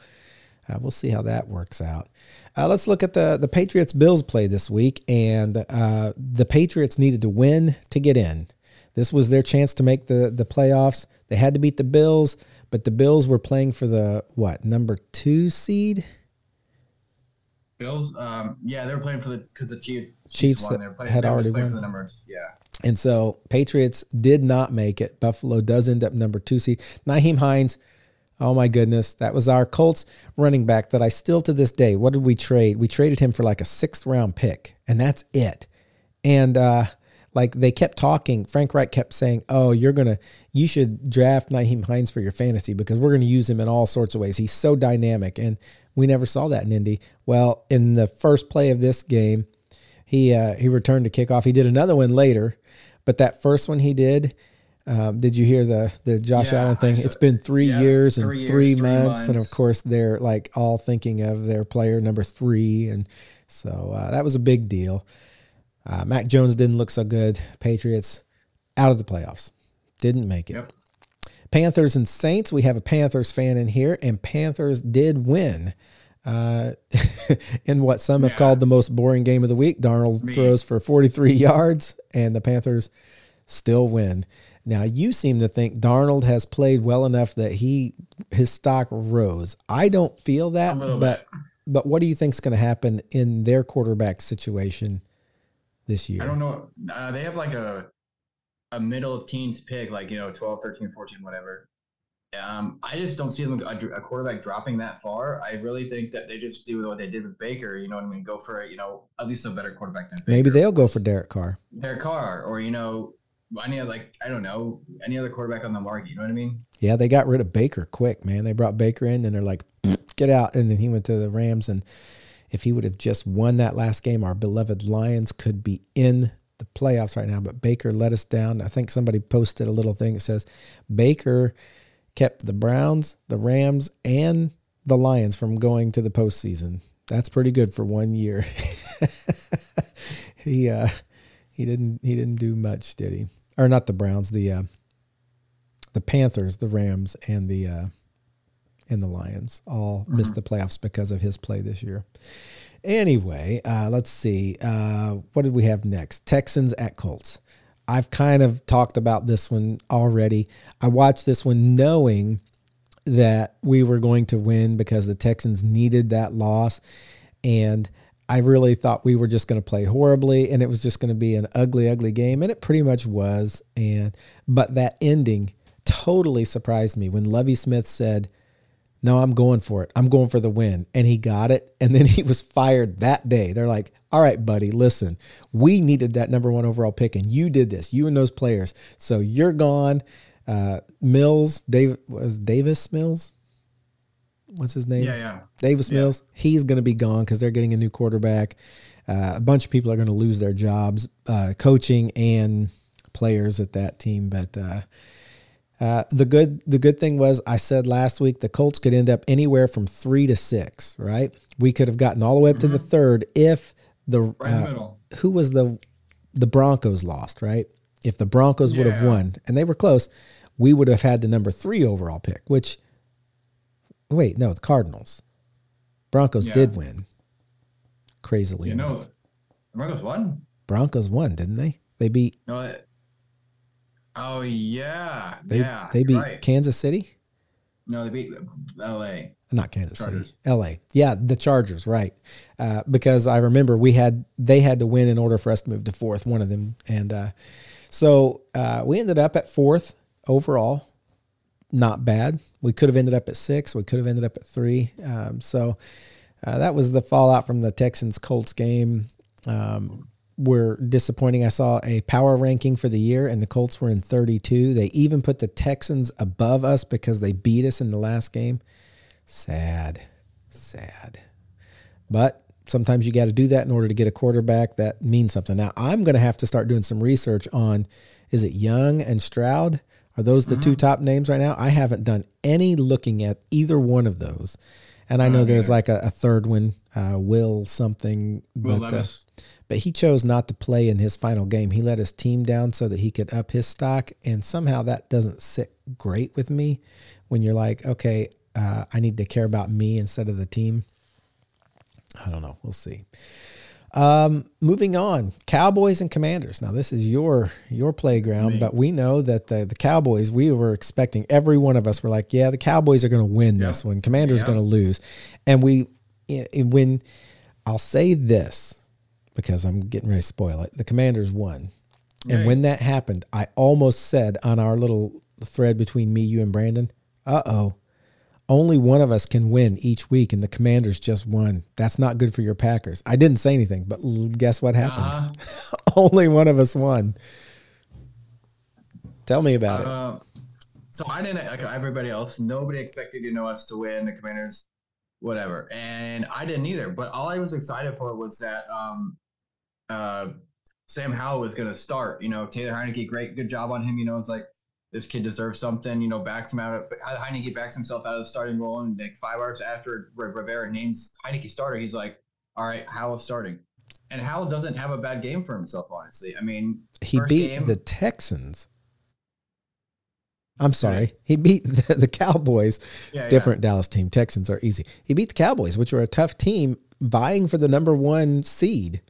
uh, we'll see how that works out. Uh, let's look at the the Patriots Bills play this week, and uh, the Patriots needed to win to get in. This was their chance to make the the playoffs. They had to beat the Bills, but the Bills were playing for the what number two seed? Bills. Um, yeah, they were playing for the because the Chiefs, Chiefs won. They were playing, had they already won. for the numbers. Yeah. And so Patriots did not make it. Buffalo does end up number two seed. Nyheim Hines, oh my goodness, that was our Colts running back that I still to this day. What did we trade? We traded him for like a sixth round pick, and that's it. And uh, like they kept talking, Frank Reich kept saying, "Oh, you're gonna, you should draft Nyheim Hines for your fantasy because we're gonna use him in all sorts of ways. He's so dynamic." And we never saw that in Indy. Well, in the first play of this game, he uh, he returned to kickoff. He did another one later, but that first one he did. Um, did you hear the the Josh Yeah, Allen thing? It's been three yeah, years and three years, three, three months, and of course they're like all thinking of their player number three, and so uh, that was a big deal. Uh, Mac Jones didn't look so good. Patriots out of the playoffs, didn't make it. Yep. Panthers and Saints. We have a Panthers fan in here, and Panthers did win. Uh, <laughs> in what some have called the most boring game of the week, Darnold Me. throws for 43 <laughs> yards, and the Panthers still win. Now you seem to think Darnold has played well enough that he his stock rose. I don't feel that, but bit. but what do you think is going to happen in their quarterback situation this year? I don't know. Uh, they have like a a middle of teens pick, like you know, 12, 13, 14, whatever. Um, I just don't see them a, a quarterback dropping that far. I really think that they just do what they did with Baker. You know what I mean? Go for you know at least a better quarterback than Baker. Maybe they'll go for Derek Carr. their car, or you know, any other like I don't know any other quarterback on the market. You know what I mean? Yeah, they got rid of Baker quick, man. They brought Baker in and they're like, get out. And then he went to the Rams. And if he would have just won that last game, our beloved Lions could be in the playoffs right now. But Baker let us down. I think somebody posted a little thing that says Baker kept the Browns, the Rams, and the Lions from going to the postseason. That's pretty good for one year. <laughs> he uh he didn't he didn't do much, did he? Or not the Browns, the uh the Panthers, the Rams, and the uh, and the Lions all missed the playoffs because of his play this year. Anyway, uh, let's see. Uh, what did we have next? Texans at Colts. I've kind of talked about this one already. I watched this one knowing that we were going to win because the Texans needed that loss. And I really thought we were just going to play horribly and it was just going to be an ugly, ugly game. And it pretty much was. And but that ending totally surprised me when Lovie Smith said, No, I'm going for it. I'm going for the win. And he got it. And then he was fired that day. They're like, All right, buddy, listen, we needed that number one overall pick, and you did this, you and those players. So you're gone. Uh, Mills, Dave was Davis Mills. What's his name? Yeah, yeah. Davis Yeah. Mills. He's going to be gone because they're getting a new quarterback. Uh, a bunch of people are going to lose their jobs, uh, coaching and players at that team. But uh, the good the good thing was I said last week the Colts could end up anywhere from three to six. Right? We could have gotten all the way up to the third if the Mm-hmm. Right uh, who was the the Broncos lost, right? If the Broncos would have won and they were close, we would have had the number three overall pick. Which, wait, no, the Cardinals, Broncos Yeah. did win. Crazily You know, the Broncos won. Broncos won, didn't they? They beat No. Oh yeah, they yeah. they beat right. Kansas City, No, they beat L.A. not Kansas Chargers. City, L.A. Yeah, the Chargers, right? Uh, because I remember we had they had to win in order for us to move to fourth, one of them, and uh, so uh, we ended up at fourth overall. Not bad. We could have ended up at six. We could have ended up at three. Um, so uh, that was the fallout from the Texans Colts game. Um, were disappointing. I saw a power ranking for the year, and the Colts were in 32. They even put the Texans above us because they beat us in the last game. Sad, sad. But sometimes you got to do that in order to get a quarterback that means something. Now, I'm going to have to start doing some research on is it Young and Stroud? Are those the two top names right now? I haven't done any looking at either one of those. And I know don't there's like a, a third one, uh, Will something, Will but uh, Levis. But he chose not to play in his final game. He let his team down so that he could up his stock, and somehow that doesn't sit great with me. When you're like, okay, uh, I need to care about me instead of the team. I don't know. We'll see. Um, moving on, Cowboys and Commanders. Now this is your your playground, but we know that the the Cowboys. We were expecting every one of us were like, yeah, the Cowboys are going to win this one. Commanders Yeah. going to lose, and we when I'll say this because I'm getting ready to spoil it. The Commanders won, and Yay. when that happened, I almost said on our little thread between me, you, and Brandon, "Uh oh." Only one of us can win each week, and the Commanders just won. That's not good for your Packers. I didn't say anything, but l- guess what happened? Uh-huh. <laughs> Only one of us won. Tell me about it. Uh, so I didn't like everybody else. Nobody expected you know us to win the Commanders, whatever, and I didn't either. But all I was excited for was that um, uh, Sam Howell was going to start. You know, Taylor Heinicke, great, good job on him. You know, it's like this kid deserves something. You know, backs him out. Of, Heinicke backs himself out of the starting role, and like five hours after Rivera names Heinicke starter, he's like, "All right, Howell's starting." And Howell doesn't have a bad game for himself, honestly. I mean, he beat game, the Texans. I'm sorry. Right. He beat <laughs> the, the Cowboys. Yeah, Different yeah. Dallas team. Texans are easy. He beat the Cowboys, which were a tough team vying for the number one seed.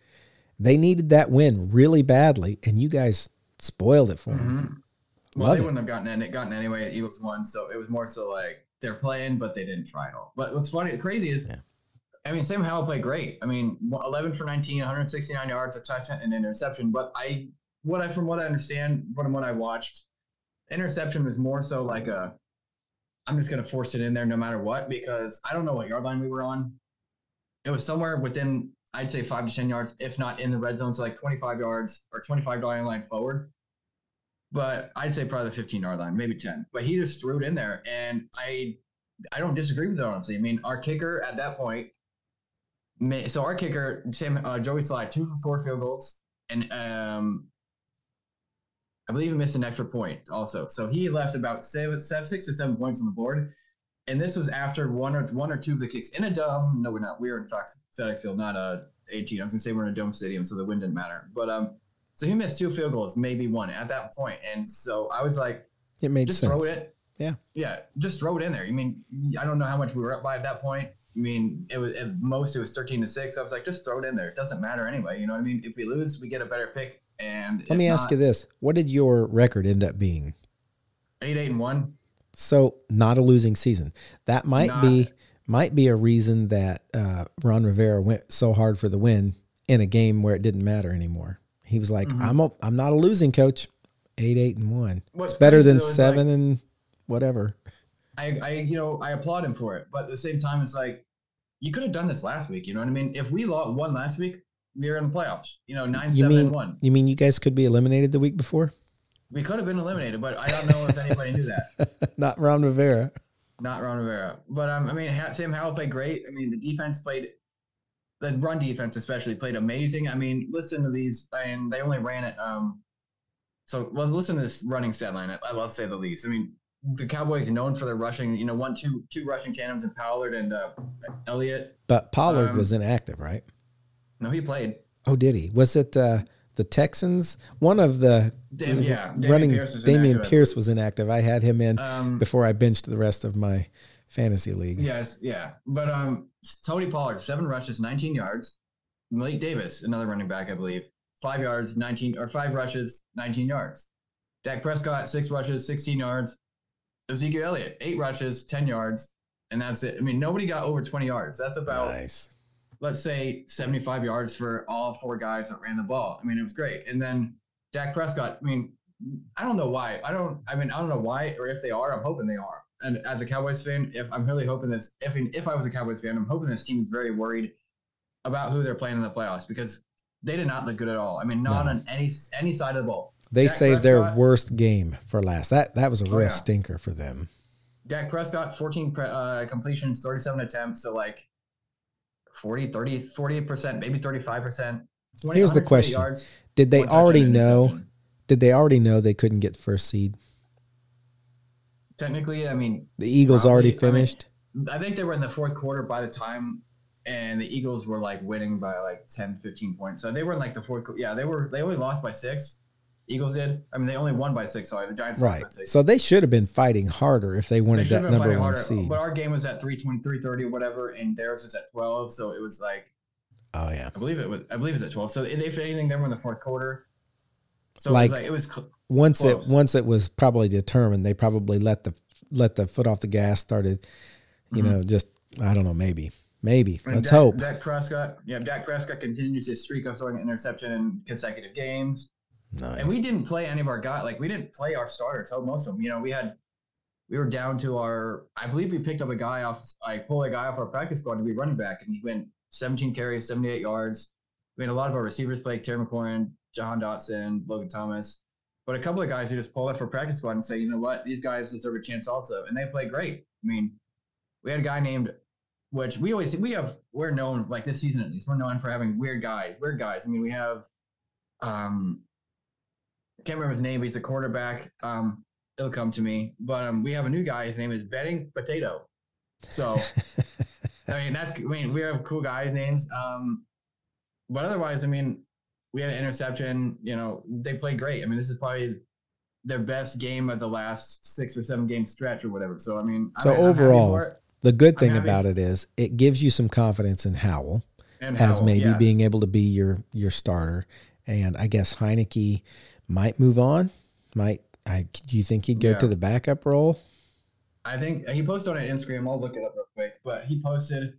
They needed that win really badly, and you guys spoiled it for them. Mm-hmm. Well, Love they it. wouldn't have gotten it gotten anyway. Eagles won, so it was more so like they're playing, but they didn't try at all. But what's funny, crazy is, yeah. I mean, Sam Howell played great. I mean, 11 for 19, 169 yards, a touchdown, and an interception. But I, what I from what I understand from what I watched, interception was more so like a, I'm just gonna force it in there no matter what because I don't know what yard line we were on. It was somewhere within I'd say five to ten yards, if not in the red zone, so like 25 yards or 25 yard line forward but I'd say probably the 15 yard line, maybe 10. But he just threw it in there, and I I don't disagree with it honestly. I mean, our kicker at that point, so our kicker, Tim, uh, Joey Slye, two for four field goals, and um, I believe he missed an extra point also. So he left about seven, seven, six or seven points on the board. And this was after one or one or two of the kicks in a dome. No, we're not. We are in Fox FedEx Field, not a 18. I was gonna say we're in a dome stadium, so the wind didn't matter. But um, so he missed two field goals, maybe one at that point. And so I was like, it made just sense. throw it. Yeah. Yeah. Just throw it in there. I mean, I don't know how much we were up by at that point. I mean, it was at most it was 13 to 6. I was like, just throw it in there. It doesn't matter anyway. You know what I mean? If we lose, we get a better pick. And let me not, ask you this. What did your record end up being? Eight, eight, and one. So not a losing season. That might not, be might be a reason that uh, Ron Rivera went so hard for the win in a game where it didn't matter anymore. He was like, mm-hmm. "I'm a, I'm not a losing coach. Eight, eight, and one. What's it's better than seven like, and whatever." I, I, you know, I applaud him for it, but at the same time, it's like you could have done this last week. You know what I mean? If we lost one last week, we are in the playoffs. You know, nine, you seven, mean, one. You mean you guys could be eliminated the week before? We could have been eliminated, but I don't know if anybody knew that. <laughs> Not Ron Rivera. Not Ron Rivera, but um, I mean, Sam Howell played great. I mean, the defense played the run defense especially played amazing. I mean, listen to these, and they only ran it. Um, so well, listen to this running stat line. I love to say the least. I mean, the Cowboys known for their rushing. You know, one, two, two rushing cannons and Pollard and uh, Elliott. But Pollard um, was inactive, right? No, he played. Oh, did he? Was it uh, the Texans? One of the Dam- yeah, running Pierce Dameon Pierce was inactive. I had him in um, before I benched the rest of my fantasy league. Yes, yeah. But um, Tony Pollard, seven rushes, 19 yards. Malik Davis, another running back, I believe, five yards, 19 or five rushes, 19 yards. Dak Prescott, six rushes, 16 yards. Ezekiel Elliott, eight rushes, 10 yards, and that's it. I mean, nobody got over 20 yards. That's about, nice. Let's say, 75 yards for all four guys that ran the ball. I mean, it was great. And then Dak Prescott, I mean, I don't know why. I don't, I mean, I don't know why or if they are. I'm hoping they are and as a Cowboys fan, if I'm really hoping this, if if I was a Cowboys fan, I'm hoping this team is very worried about who they're playing in the playoffs because they did not look good at all. I mean, not no. on any any side of the ball. They Dak saved Prescott, their worst game for last. That that was a oh, real yeah. stinker for them. Dak Prescott, 14 pre, uh, completions, 37 attempts, so like 40, 30, 48%, maybe 35%. Here's the question. Yards, did they already know did they already know they couldn't get first seed? Technically, I mean, the Eagles probably, already finished. I, mean, I, think they were in the fourth quarter by the time, and the Eagles were like winning by like 10, 15 points. So they were in like the fourth. Yeah, they were. They only lost by six. Eagles did. I mean, they only won by six. Sorry, the Giants. Right. So they should have been fighting harder if they wanted they that number one seed. But our game was at 320, 330, whatever, and theirs was at twelve. So it was like. Oh yeah. I believe it was. I believe it was at twelve. So if anything, they were in the fourth quarter. So like, it was like it was once close. it once it was probably determined, they probably let the let the foot off the gas. Started, you mm-hmm. know, just I don't know, maybe, maybe. And Let's Dak, hope. Dak Prescott, yeah, Dak Prescott continues his streak of throwing an interception in consecutive games. Nice. And we didn't play any of our guys. Like we didn't play our starters. So most of them, you know, we had we were down to our. I believe we picked up a guy off. I pulled a guy off our practice squad to be running back, and he went 17 carries, 78 yards. We had a lot of our receivers played Terry McLaurin, Jahan Dotson, Logan Thomas, but a couple of guys who just pull up for practice squad and say, you know what, these guys deserve a chance also, and they play great. I mean, we had a guy named which we always we have we're known like this season at least we're known for having weird guys, weird guys. I mean, we have um I can't remember his name, but he's a quarterback. Um, it'll come to me. But um, we have a new guy. His name is Betting Potato. So <laughs> I mean, that's I mean, we have cool guys' names. Um, but otherwise, I mean, we had an interception. You know, they played great. I mean, this is probably their best game of the last six or seven game stretch or whatever. So I mean, so I'm overall, the good thing about it is it gives you some confidence in Howell and as Howell, maybe yes. being able to be your your starter, and I guess Heinicke might move on. Might I? Do you think he'd go Yeah. to the backup role? I think he posted on Instagram. I'll look it up real quick. But he posted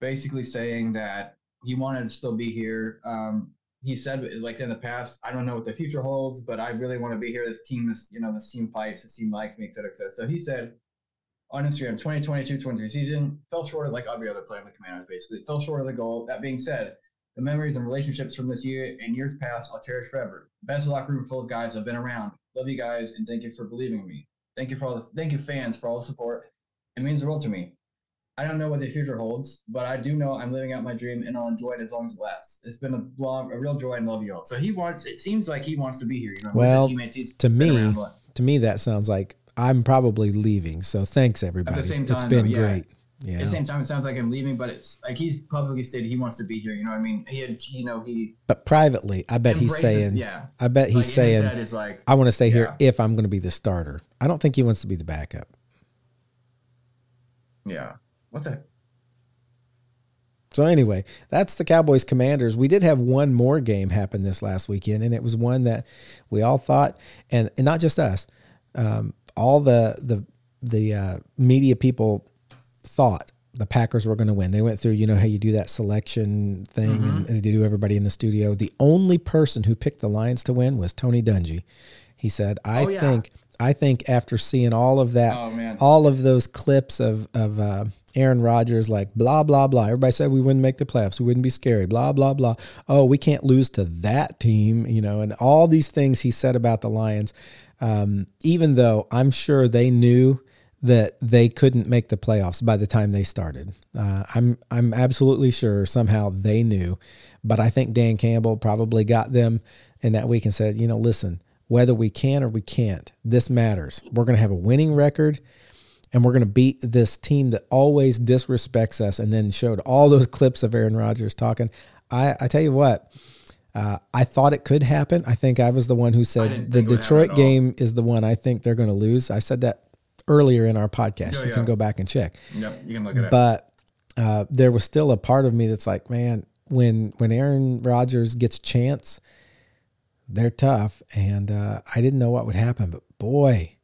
basically saying that he wanted to still be here. Um, he said, like in the past, I don't know what the future holds, but I really want to be here. This team, this you know, this team fights, this team likes me, et cetera, et cetera. So he said on Instagram, 2022-23 season fell short of like every other player in the Commanders. Basically, fell short of the goal. That being said, the memories and relationships from this year and years past, I'll cherish forever. Best locker room full of guys I've been around. Love you guys and thank you for believing in me. Thank you for all the thank you fans for all the support. It means the world to me. I don't know what the future holds, but I do know I'm living out my dream and I'll enjoy it as long as it lasts. It's been a long, a real joy and love you all. So he wants. It seems like he wants to be here. You know, with the Well, teammates to me, around, To me, that sounds like I'm probably leaving. So thanks everybody. same it's time, been though, yeah. great. At the same time, it sounds like I'm leaving, but it's like he's publicly stated he wants to be here. You know what I mean? He had, you know, he But privately, I bet he's saying, yeah. I bet he's his saying, is like, I want to stay here Yeah. if I'm going to be the starter. I don't think he wants to be the backup. yeah, what the? So anyway, that's the Cowboys Commanders. We did have one more game happen this last weekend, and it was one that we all thought, and, and not just us, um, all the the the uh, media people thought the Packers were going to win. They went through, you know, how you do that selection thing, and, and they do everybody in the studio. The only person who picked the Lions to win was Tony Dungy. He said, "I Oh, yeah. think, I think after seeing all of that, Oh all of those clips of of uh, Aaron Rodgers, like blah blah blah. Everybody said we wouldn't make the playoffs, we wouldn't be scary, blah blah blah. Oh, we can't lose to that team, you know, and all these things he said about the Lions. Um, even though I'm sure they knew that they couldn't make the playoffs by the time they started. Uh, I'm I'm absolutely sure somehow they knew, but I think Dan Campbell probably got them in that week and said, you know, listen, whether we can or we can't, this matters. We're going to have a winning record and we're going to beat this team that always disrespects us and then showed all those <laughs> clips of Aaron Rodgers talking. I, I tell you what, uh, I thought it could happen. I think I was the one who said the think it would happen Detroit game is the one I think they're going to lose. I said that earlier in our podcast. Yeah, you yeah. can go back and check. yep, you can look at it. But uh, there was still a part of me that's like, man, when when Aaron Rodgers gets chance, they're tough, and uh, I didn't know what would happen, but boy,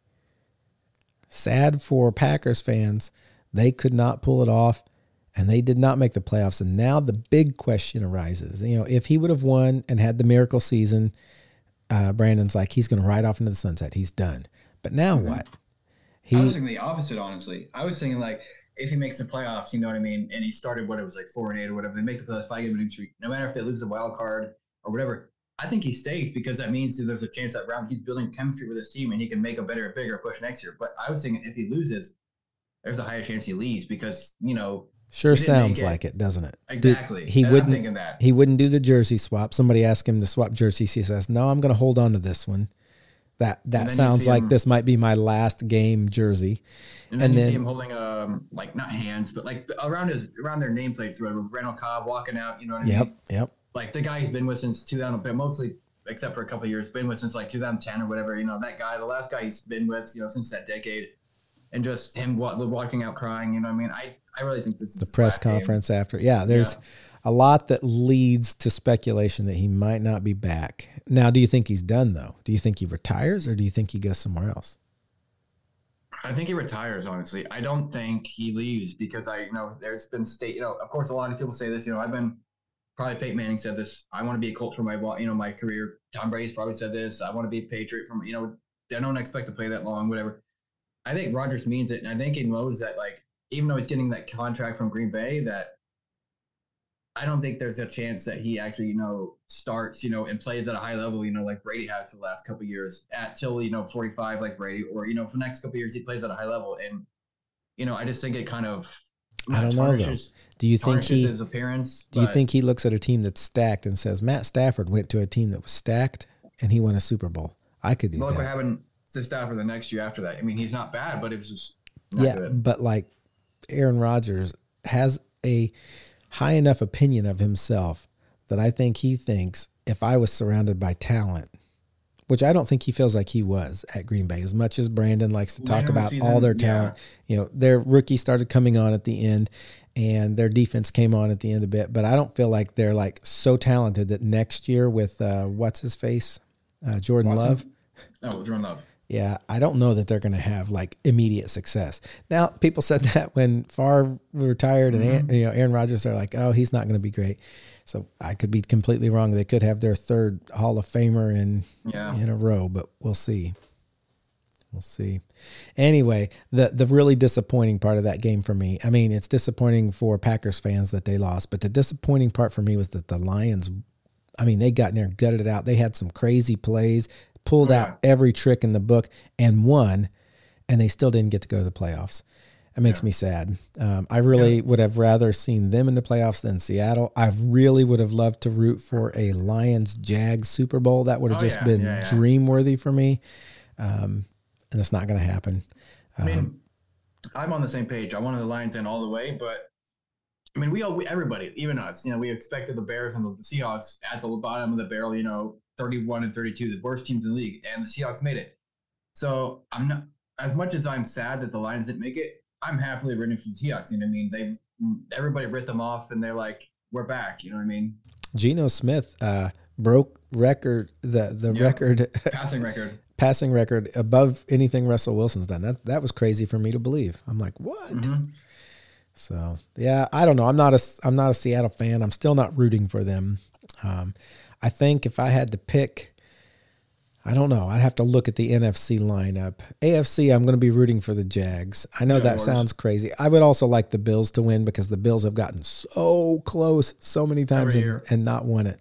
sad for Packers fans, they could not pull it off, and they did not make the playoffs. And now the big question arises: you know, if he would have won and had the miracle season, uh, Brandon's like he's going to ride off into the sunset. He's done. But now what? I was thinking the opposite, honestly. I was thinking like if he makes the playoffs, you know what I mean, and he started what it was like four and eight or whatever, they make the playoffs five game winning streak. No matter if they lose the wild card or whatever, I think he stays because that means that there's a chance that round he's building chemistry with his team and he can make a better, bigger push next year. But I was thinking if he loses, there's a higher chance he leaves because you know sure he sounds it. like it, doesn't it? Did- exactly. he And I'm wouldn't. thinking that. He wouldn't do the jersey swap. Somebody asked him to swap jerseys. He says, "No, I'm going to hold on to this one. That that sounds like him- this might be my last game jersey." And then and you see him holding um like not hands, but like around his around their nameplates. Randall Cobb walking out, you know what I mean? Yep, yep. like the guy he's been with since 2000, but mostly except for a couple of years, been with since like 2010 or whatever. You know, that guy, the last guy he's been with, you know, since that decade, and just him walking out crying. You know, what I mean, I I really think this is The press last game. conference after. Yeah, there's a lot that leads to speculation that he might not be back. Now, do you think he's done though? Do you think he retires or do you think he goes somewhere else? I think he retires. Honestly, I don't think he leaves because I, you know, there's been state. You know, of course, a lot of people say this. You know, I've been probably Peyton Manning said this. I want to be a coach for my, you know, my career. Tom Brady's probably said this. I want to be a Patriot from, you know, I don't expect to play that long, whatever. I think Rodgers means it, and I think he knows that, like, even though he's getting that contract from Green Bay, that I don't think there's a chance that he actually, you know, starts, you know, and plays at a high level, you know, like Brady has for the last couple of years at till, you know, 45 like Brady, or, you know, for the next couple of years he plays at a high level. And, you know, I just think it kind of I don't know though. Do you think he his appearance? Do you think he looks at a team that's stacked and says Matt Stafford went to a team that was stacked and he won a Super Bowl? I could do look that. what happened to Stafford the next year after that. I mean, he's not bad, but it was just yeah. good. But like Aaron Rodgers has a high enough opinion of himself that I think he thinks if I was surrounded by talent, which I don't think he feels like he was at Green Bay, as much as Brandon likes to talk Later about season, all their yeah. talent. You know, their rookie started coming on at the end and their defense came on at the end a bit, but I don't feel like they're like so talented that next year with uh, what's his face, uh, Jordan Watson? Love. Oh, Jordan Love. Yeah, I don't know that they're going to have like immediate success. Now, people said <laughs> that when Favre retired and Aaron- mm-hmm. you know Aaron Rodgers, they're like, oh, he's not going to be great. So I could be completely wrong. They could have their third Hall of Famer in Yeah. in a row, but we'll see. We'll see. Anyway, the the really disappointing part of that game for me. I mean, it's disappointing for Packers fans that they lost, but the disappointing part for me was that the Lions. I mean, they got in there, gutted it out. They had some crazy plays, pulled out every trick in the book, and won, and they still didn't get to go to the playoffs. It makes me sad. Um, I really would have rather seen them in the playoffs than Seattle. I really would have loved to root for a Lions Jags Super Bowl. That would have Oh, just yeah, been yeah, yeah. dream worthy for me. Um, and it's not going to happen. I mean, Um, I'm on the same page. I wanted the Lions in all the way, but I mean, we all, we, everybody, even us, you know, we expected the Bears and the Seahawks at the bottom of the barrel, you know, 31 and 32, the worst teams in the league, and the Seahawks made it. So I'm not, as much as I'm sad that the Lions didn't make it, I'm happily rooting for the Seahawks. You know what I mean? They, everybody ripped them off, and they're like, we're back. You know what I mean? Geno Smith uh, broke record the the Yeah. record <laughs> Passing record. passing record above anything Russell Wilson's done. That that was crazy for me to believe. I'm like, what? Mhm. So yeah, I don't know. I'm not a I'm not a Seattle fan. I'm still not rooting for them. Um, I think if I had to pick, I don't know. I'd have to look at the NFC lineup. AFC, I'm going to be rooting for the Jags. I know Yeah, that sounds crazy. I would also like the Bills to win because the Bills have gotten so close so many times and, and not won it.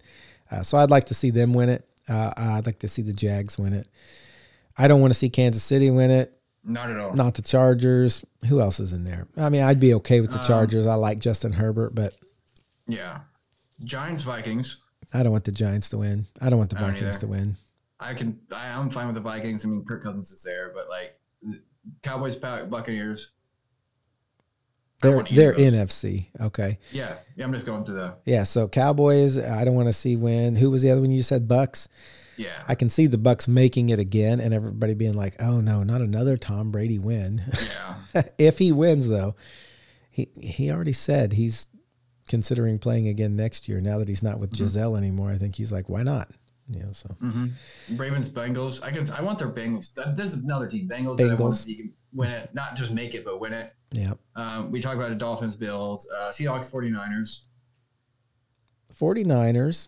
Uh, so I'd like to see them win it. Uh, I'd like to see the Jags win it. I don't want to see Kansas City win it Not at all. not the Chargers. Who else is in there? I mean, I'd be okay with the Um, Chargers. I like Justin Herbert, but Yeah. Giants, Vikings. I don't want the Giants to win. I don't want the don't Vikings either. to win. I can. I, I'm fine with the Vikings. I mean, Kirk Cousins is there, but like Cowboys, Buccaneers. They're they're. NFC. Okay. Yeah, yeah. I'm just going to the. Yeah, so Cowboys, I don't want to see win. Who was the other one you said? Bucks. Yeah, I can see the Bucks making it again and everybody being like, "Oh no, not another Tom Brady win." yeah. <laughs> if he wins though, he he already said he's considering playing again next year now that he's not with Gisele anymore. I think he's like, "Why not?" You know, so hmm Ravens, Bengals. I can. I want their Bengals. That, there's another team, Bengals. That I want to see win it, not just make it, but win it. yeah. Um, we talked about the Dolphins, Bills, uh, Seahawks, 49ers. 49ers.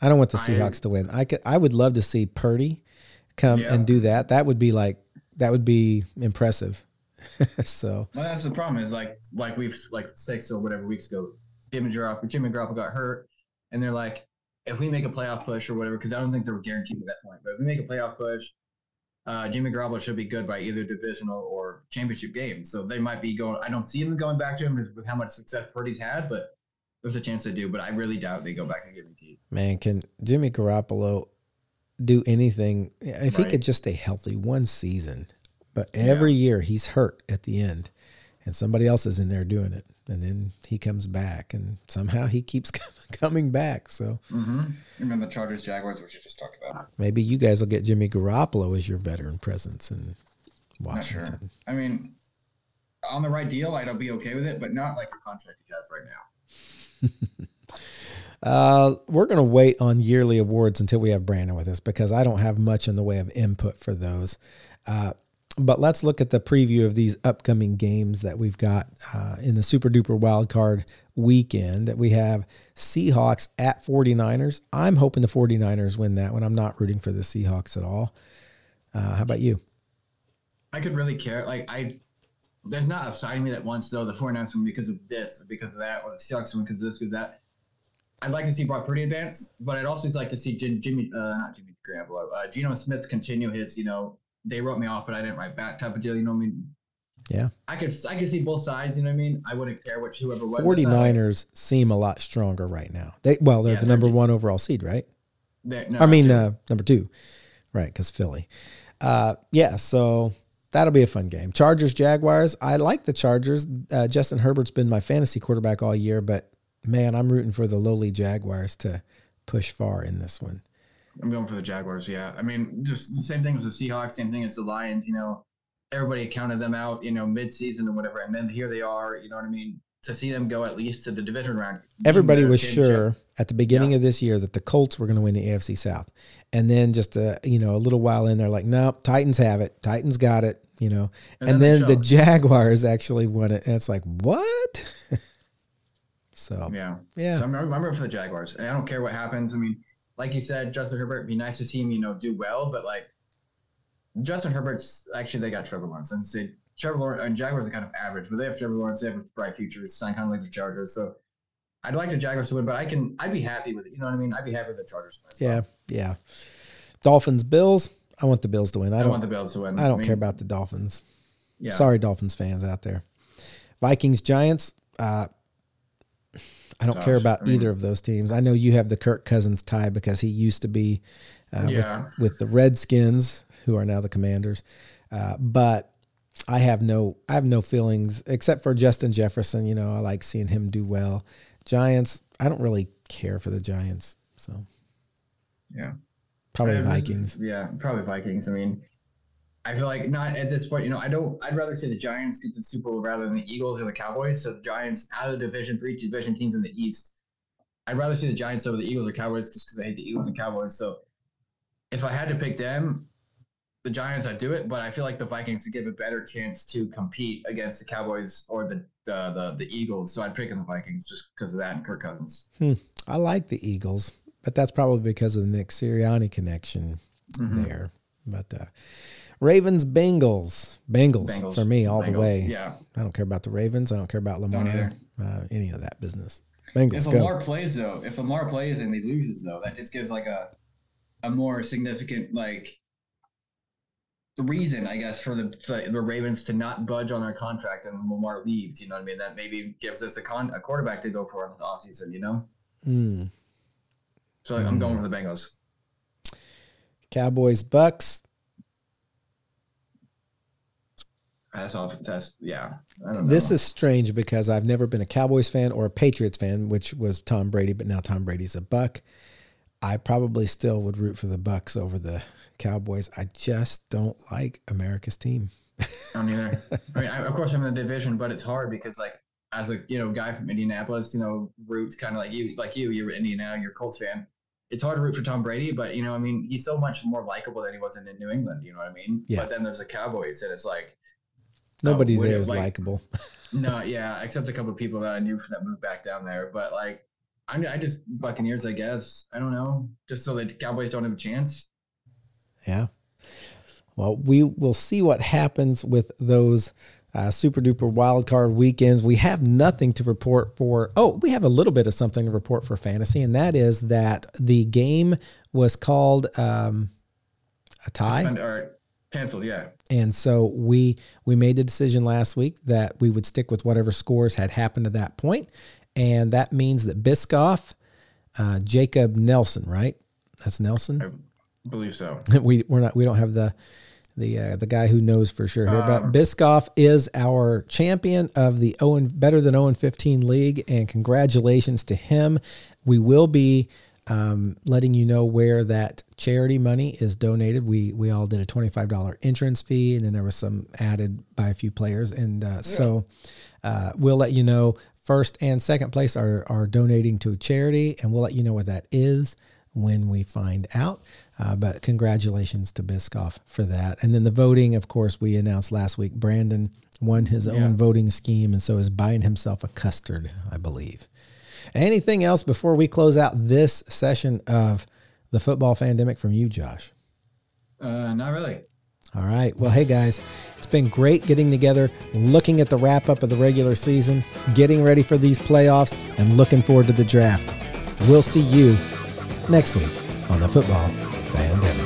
I don't want the I- Seahawks to win. I could I would love to see Purdy come Yeah. and do that. That would be like that would be impressive. <laughs> so Well, that's the problem. Is like like we've like six or whatever weeks ago, Jimmy Garoppolo, Jimmy Garoppolo got hurt, and they're like, if we make a playoff push or whatever, because I don't think they were guaranteed at that point, but if we make a playoff push, uh, Jimmy Garoppolo should be good by either divisional or championship game. So they might be going. I don't see them going back to him with how much success Purdy's had, but there's a chance they do. But I really doubt they go back and give him man, can Jimmy Garoppolo do anything if he could just stay healthy one season? But every year he's hurt at the end, and somebody else is in there doing it, and then he comes back, and somehow he keeps <laughs> coming back. So Mm-hmm. And then the Chargers, Jaguars, which you just talked about. maybe you guys will get Jimmy Garoppolo as your veteran presence in Not sure. Washington. I mean, on the right deal, I'd be okay with it, but not like the contract he has right now. <laughs> Uh, we're going to wait on yearly awards until we have Brandon with us because I don't have much in the way of input for those. Uh, but let's look at the preview of these upcoming games that we've got uh, in the super duper wild card weekend that we have Seahawks at 49ers. I'm hoping the 49ers win that one. I'm not rooting for the Seahawks at all. Uh, how about you? I could really care. Like I, there's not a side of me that wants though the 49ers win because of this, because of that, or the Seahawks win because of this, because that. I'd like to see Brock Purdy advance, but I'd also like to see Jim, Jimmy, uh, not Jimmy Garoppolo, uh, Geno Smith continue his, you know, they wrote me off, but I didn't write back type of deal. You know what I mean? Yeah. I could I could see both sides. You know what I mean? I wouldn't care which whoever was. 49ers seem a lot stronger right now. They well, they're Yeah, the number de- one overall seed, right? No, I mean, uh, number two, right? Because Philly. Uh, yeah, so that'll be a fun game. Chargers, Jaguars. I like the Chargers. Uh, Justin Herbert's been my fantasy quarterback all year, but man, I'm rooting for the lowly Jaguars to push far in this one. I'm going for the Jaguars. Yeah, I mean, just the same thing as the Seahawks, same thing as the Lions. You know, everybody counted them out, you know, mid-season or whatever, and then here they are. You know what I mean? To see them go at least to the division round. Everybody was sure at the beginning of this year that the Colts were going to win the AFC South, and then just a you know a little while in, they're like, nope, Titans have it. Titans got it. You know, And and, then then, the. Jaguars actually won it, and it's like what? <laughs> so Yeah, yeah, So I'm, I'm for the Jaguars, and I don't care what happens. I mean, like you said, Justin Herbert. It'd be nice to see him, you know, do well, but like Justin Herbert's actually they got Trevor Lawrence, and say Trevor Lawrence and Jaguars are kind of average, but they have Trevor Lawrence. They have a bright future. It's kind of like the Chargers. So I'd like the Jaguars to win, but I can I'd be happy with it. You know what I mean? I'd be happy with the Chargers. win. yeah, yeah. Dolphins, Bills. I want the Bills to win. I I, don't. want the Bills to win. I don't mean, care about the Dolphins. Yeah. Sorry, Dolphins fans out there. Vikings, Giants. Uh, I don't Tough. care about I mean- either of those teams. I know you have the Kirk Cousins tie because he used to be uh, with- Yeah. with, the Redskins, who are now the Commanders. Uh, but I have no, I have no feelings except for Justin Jefferson. You know, I like seeing him do well. Giants. I don't really care for the Giants, so Yeah. probably I mean, this is- Vikings. Yeah, probably Vikings. I mean, I feel like not at this point. You know, I don't. I'd rather see the Giants get the Super Bowl rather than the Eagles or the Cowboys. So the Giants out of Division Three, division teams in the East. I'd rather see the Giants over the Eagles or Cowboys just because I hate the Eagles and Cowboys. So if I had to pick them, the Giants, I'd do it. But I feel like the Vikings would give a better chance to compete against the Cowboys or the the the, the Eagles. So I'd pick the Vikings just because of that and Kirk Cousins. I like the Eagles, but that's probably because of the Nick Sirianni connection Mhm. there. But uh, Ravens, Bengals, Bengals, Bengals. for me all the way. Yeah. I don't care about the Ravens. I don't care about Lamar, uh, any of that business. Bengals, If go. Lamar plays though, if Lamar plays and he loses though, that just gives like a a more significant like reason, I guess, for the for the Ravens to not budge on their contract and Lamar leaves. You know what I mean? That maybe gives us a con a quarterback to go for in the offseason, you know? Mm. So I'm going for the Bengals. Cowboys, Bucks. That's all. That's yeah. I don't know. This is strange because I've never been a Cowboys fan or a Patriots fan, which was Tom Brady, but now Tom Brady's a Buck. I probably still would root for the Bucks over the Cowboys. I just don't like America's team. I don't either. I mean, I, of course, I'm in the division, but it's hard because, like, as a you know guy from Indianapolis, you know, roots kind of like you, like you, you're Indiana, you're a Colts fan. It's hard to root for Tom Brady, but you know, I mean, he's so much more likable than he was in New England. You know what I mean? Yeah. But then there's the Cowboys, and it's like, Nobody there is like- likable. <laughs> no, yeah, except a couple of people that I knew that moved back down there. But like, I, I just Buccaneers, I guess. I don't know, just so that the Cowboys don't have a chance. Yeah. Well, we will see what happens with those uh, super duper wild card weekends. We have nothing to report for. Oh, we have a little bit of something to report for fantasy, and that is that the game was called um, a tie. Or canceled, yeah. And so we we made the decision last week that we would stick with whatever scores had happened to that point, and that means that Biscoff, uh, Jacob Nelson, right? That's Nelson. I believe so. <laughs> we we're not we don't have the the uh, the guy who knows for sure here. But Um, Biscoff is our champion of the Owen better than Owen 15 league, and congratulations to him. We will be um, letting you know where that charity money is donated. We we all did a twenty five dollar entrance fee, and then there was some added by a few players, and uh, so uh, we'll let you know. First and second place are are donating to a charity, and we'll let you know what that is when we find out. Uh, but congratulations to Biscoff for that. And then the voting, of course, we announced last week. Brandon won his own voting scheme, and so is buying himself a custard, I believe. Anything else before we close out this session of the Football Fandemic from you, Josh? Uh, not really. All right. Well, hey guys, it's been great getting together, looking at the wrap up of the regular season, getting ready for these playoffs, and looking forward to the draft. We'll see you next week on the Football Fandemic.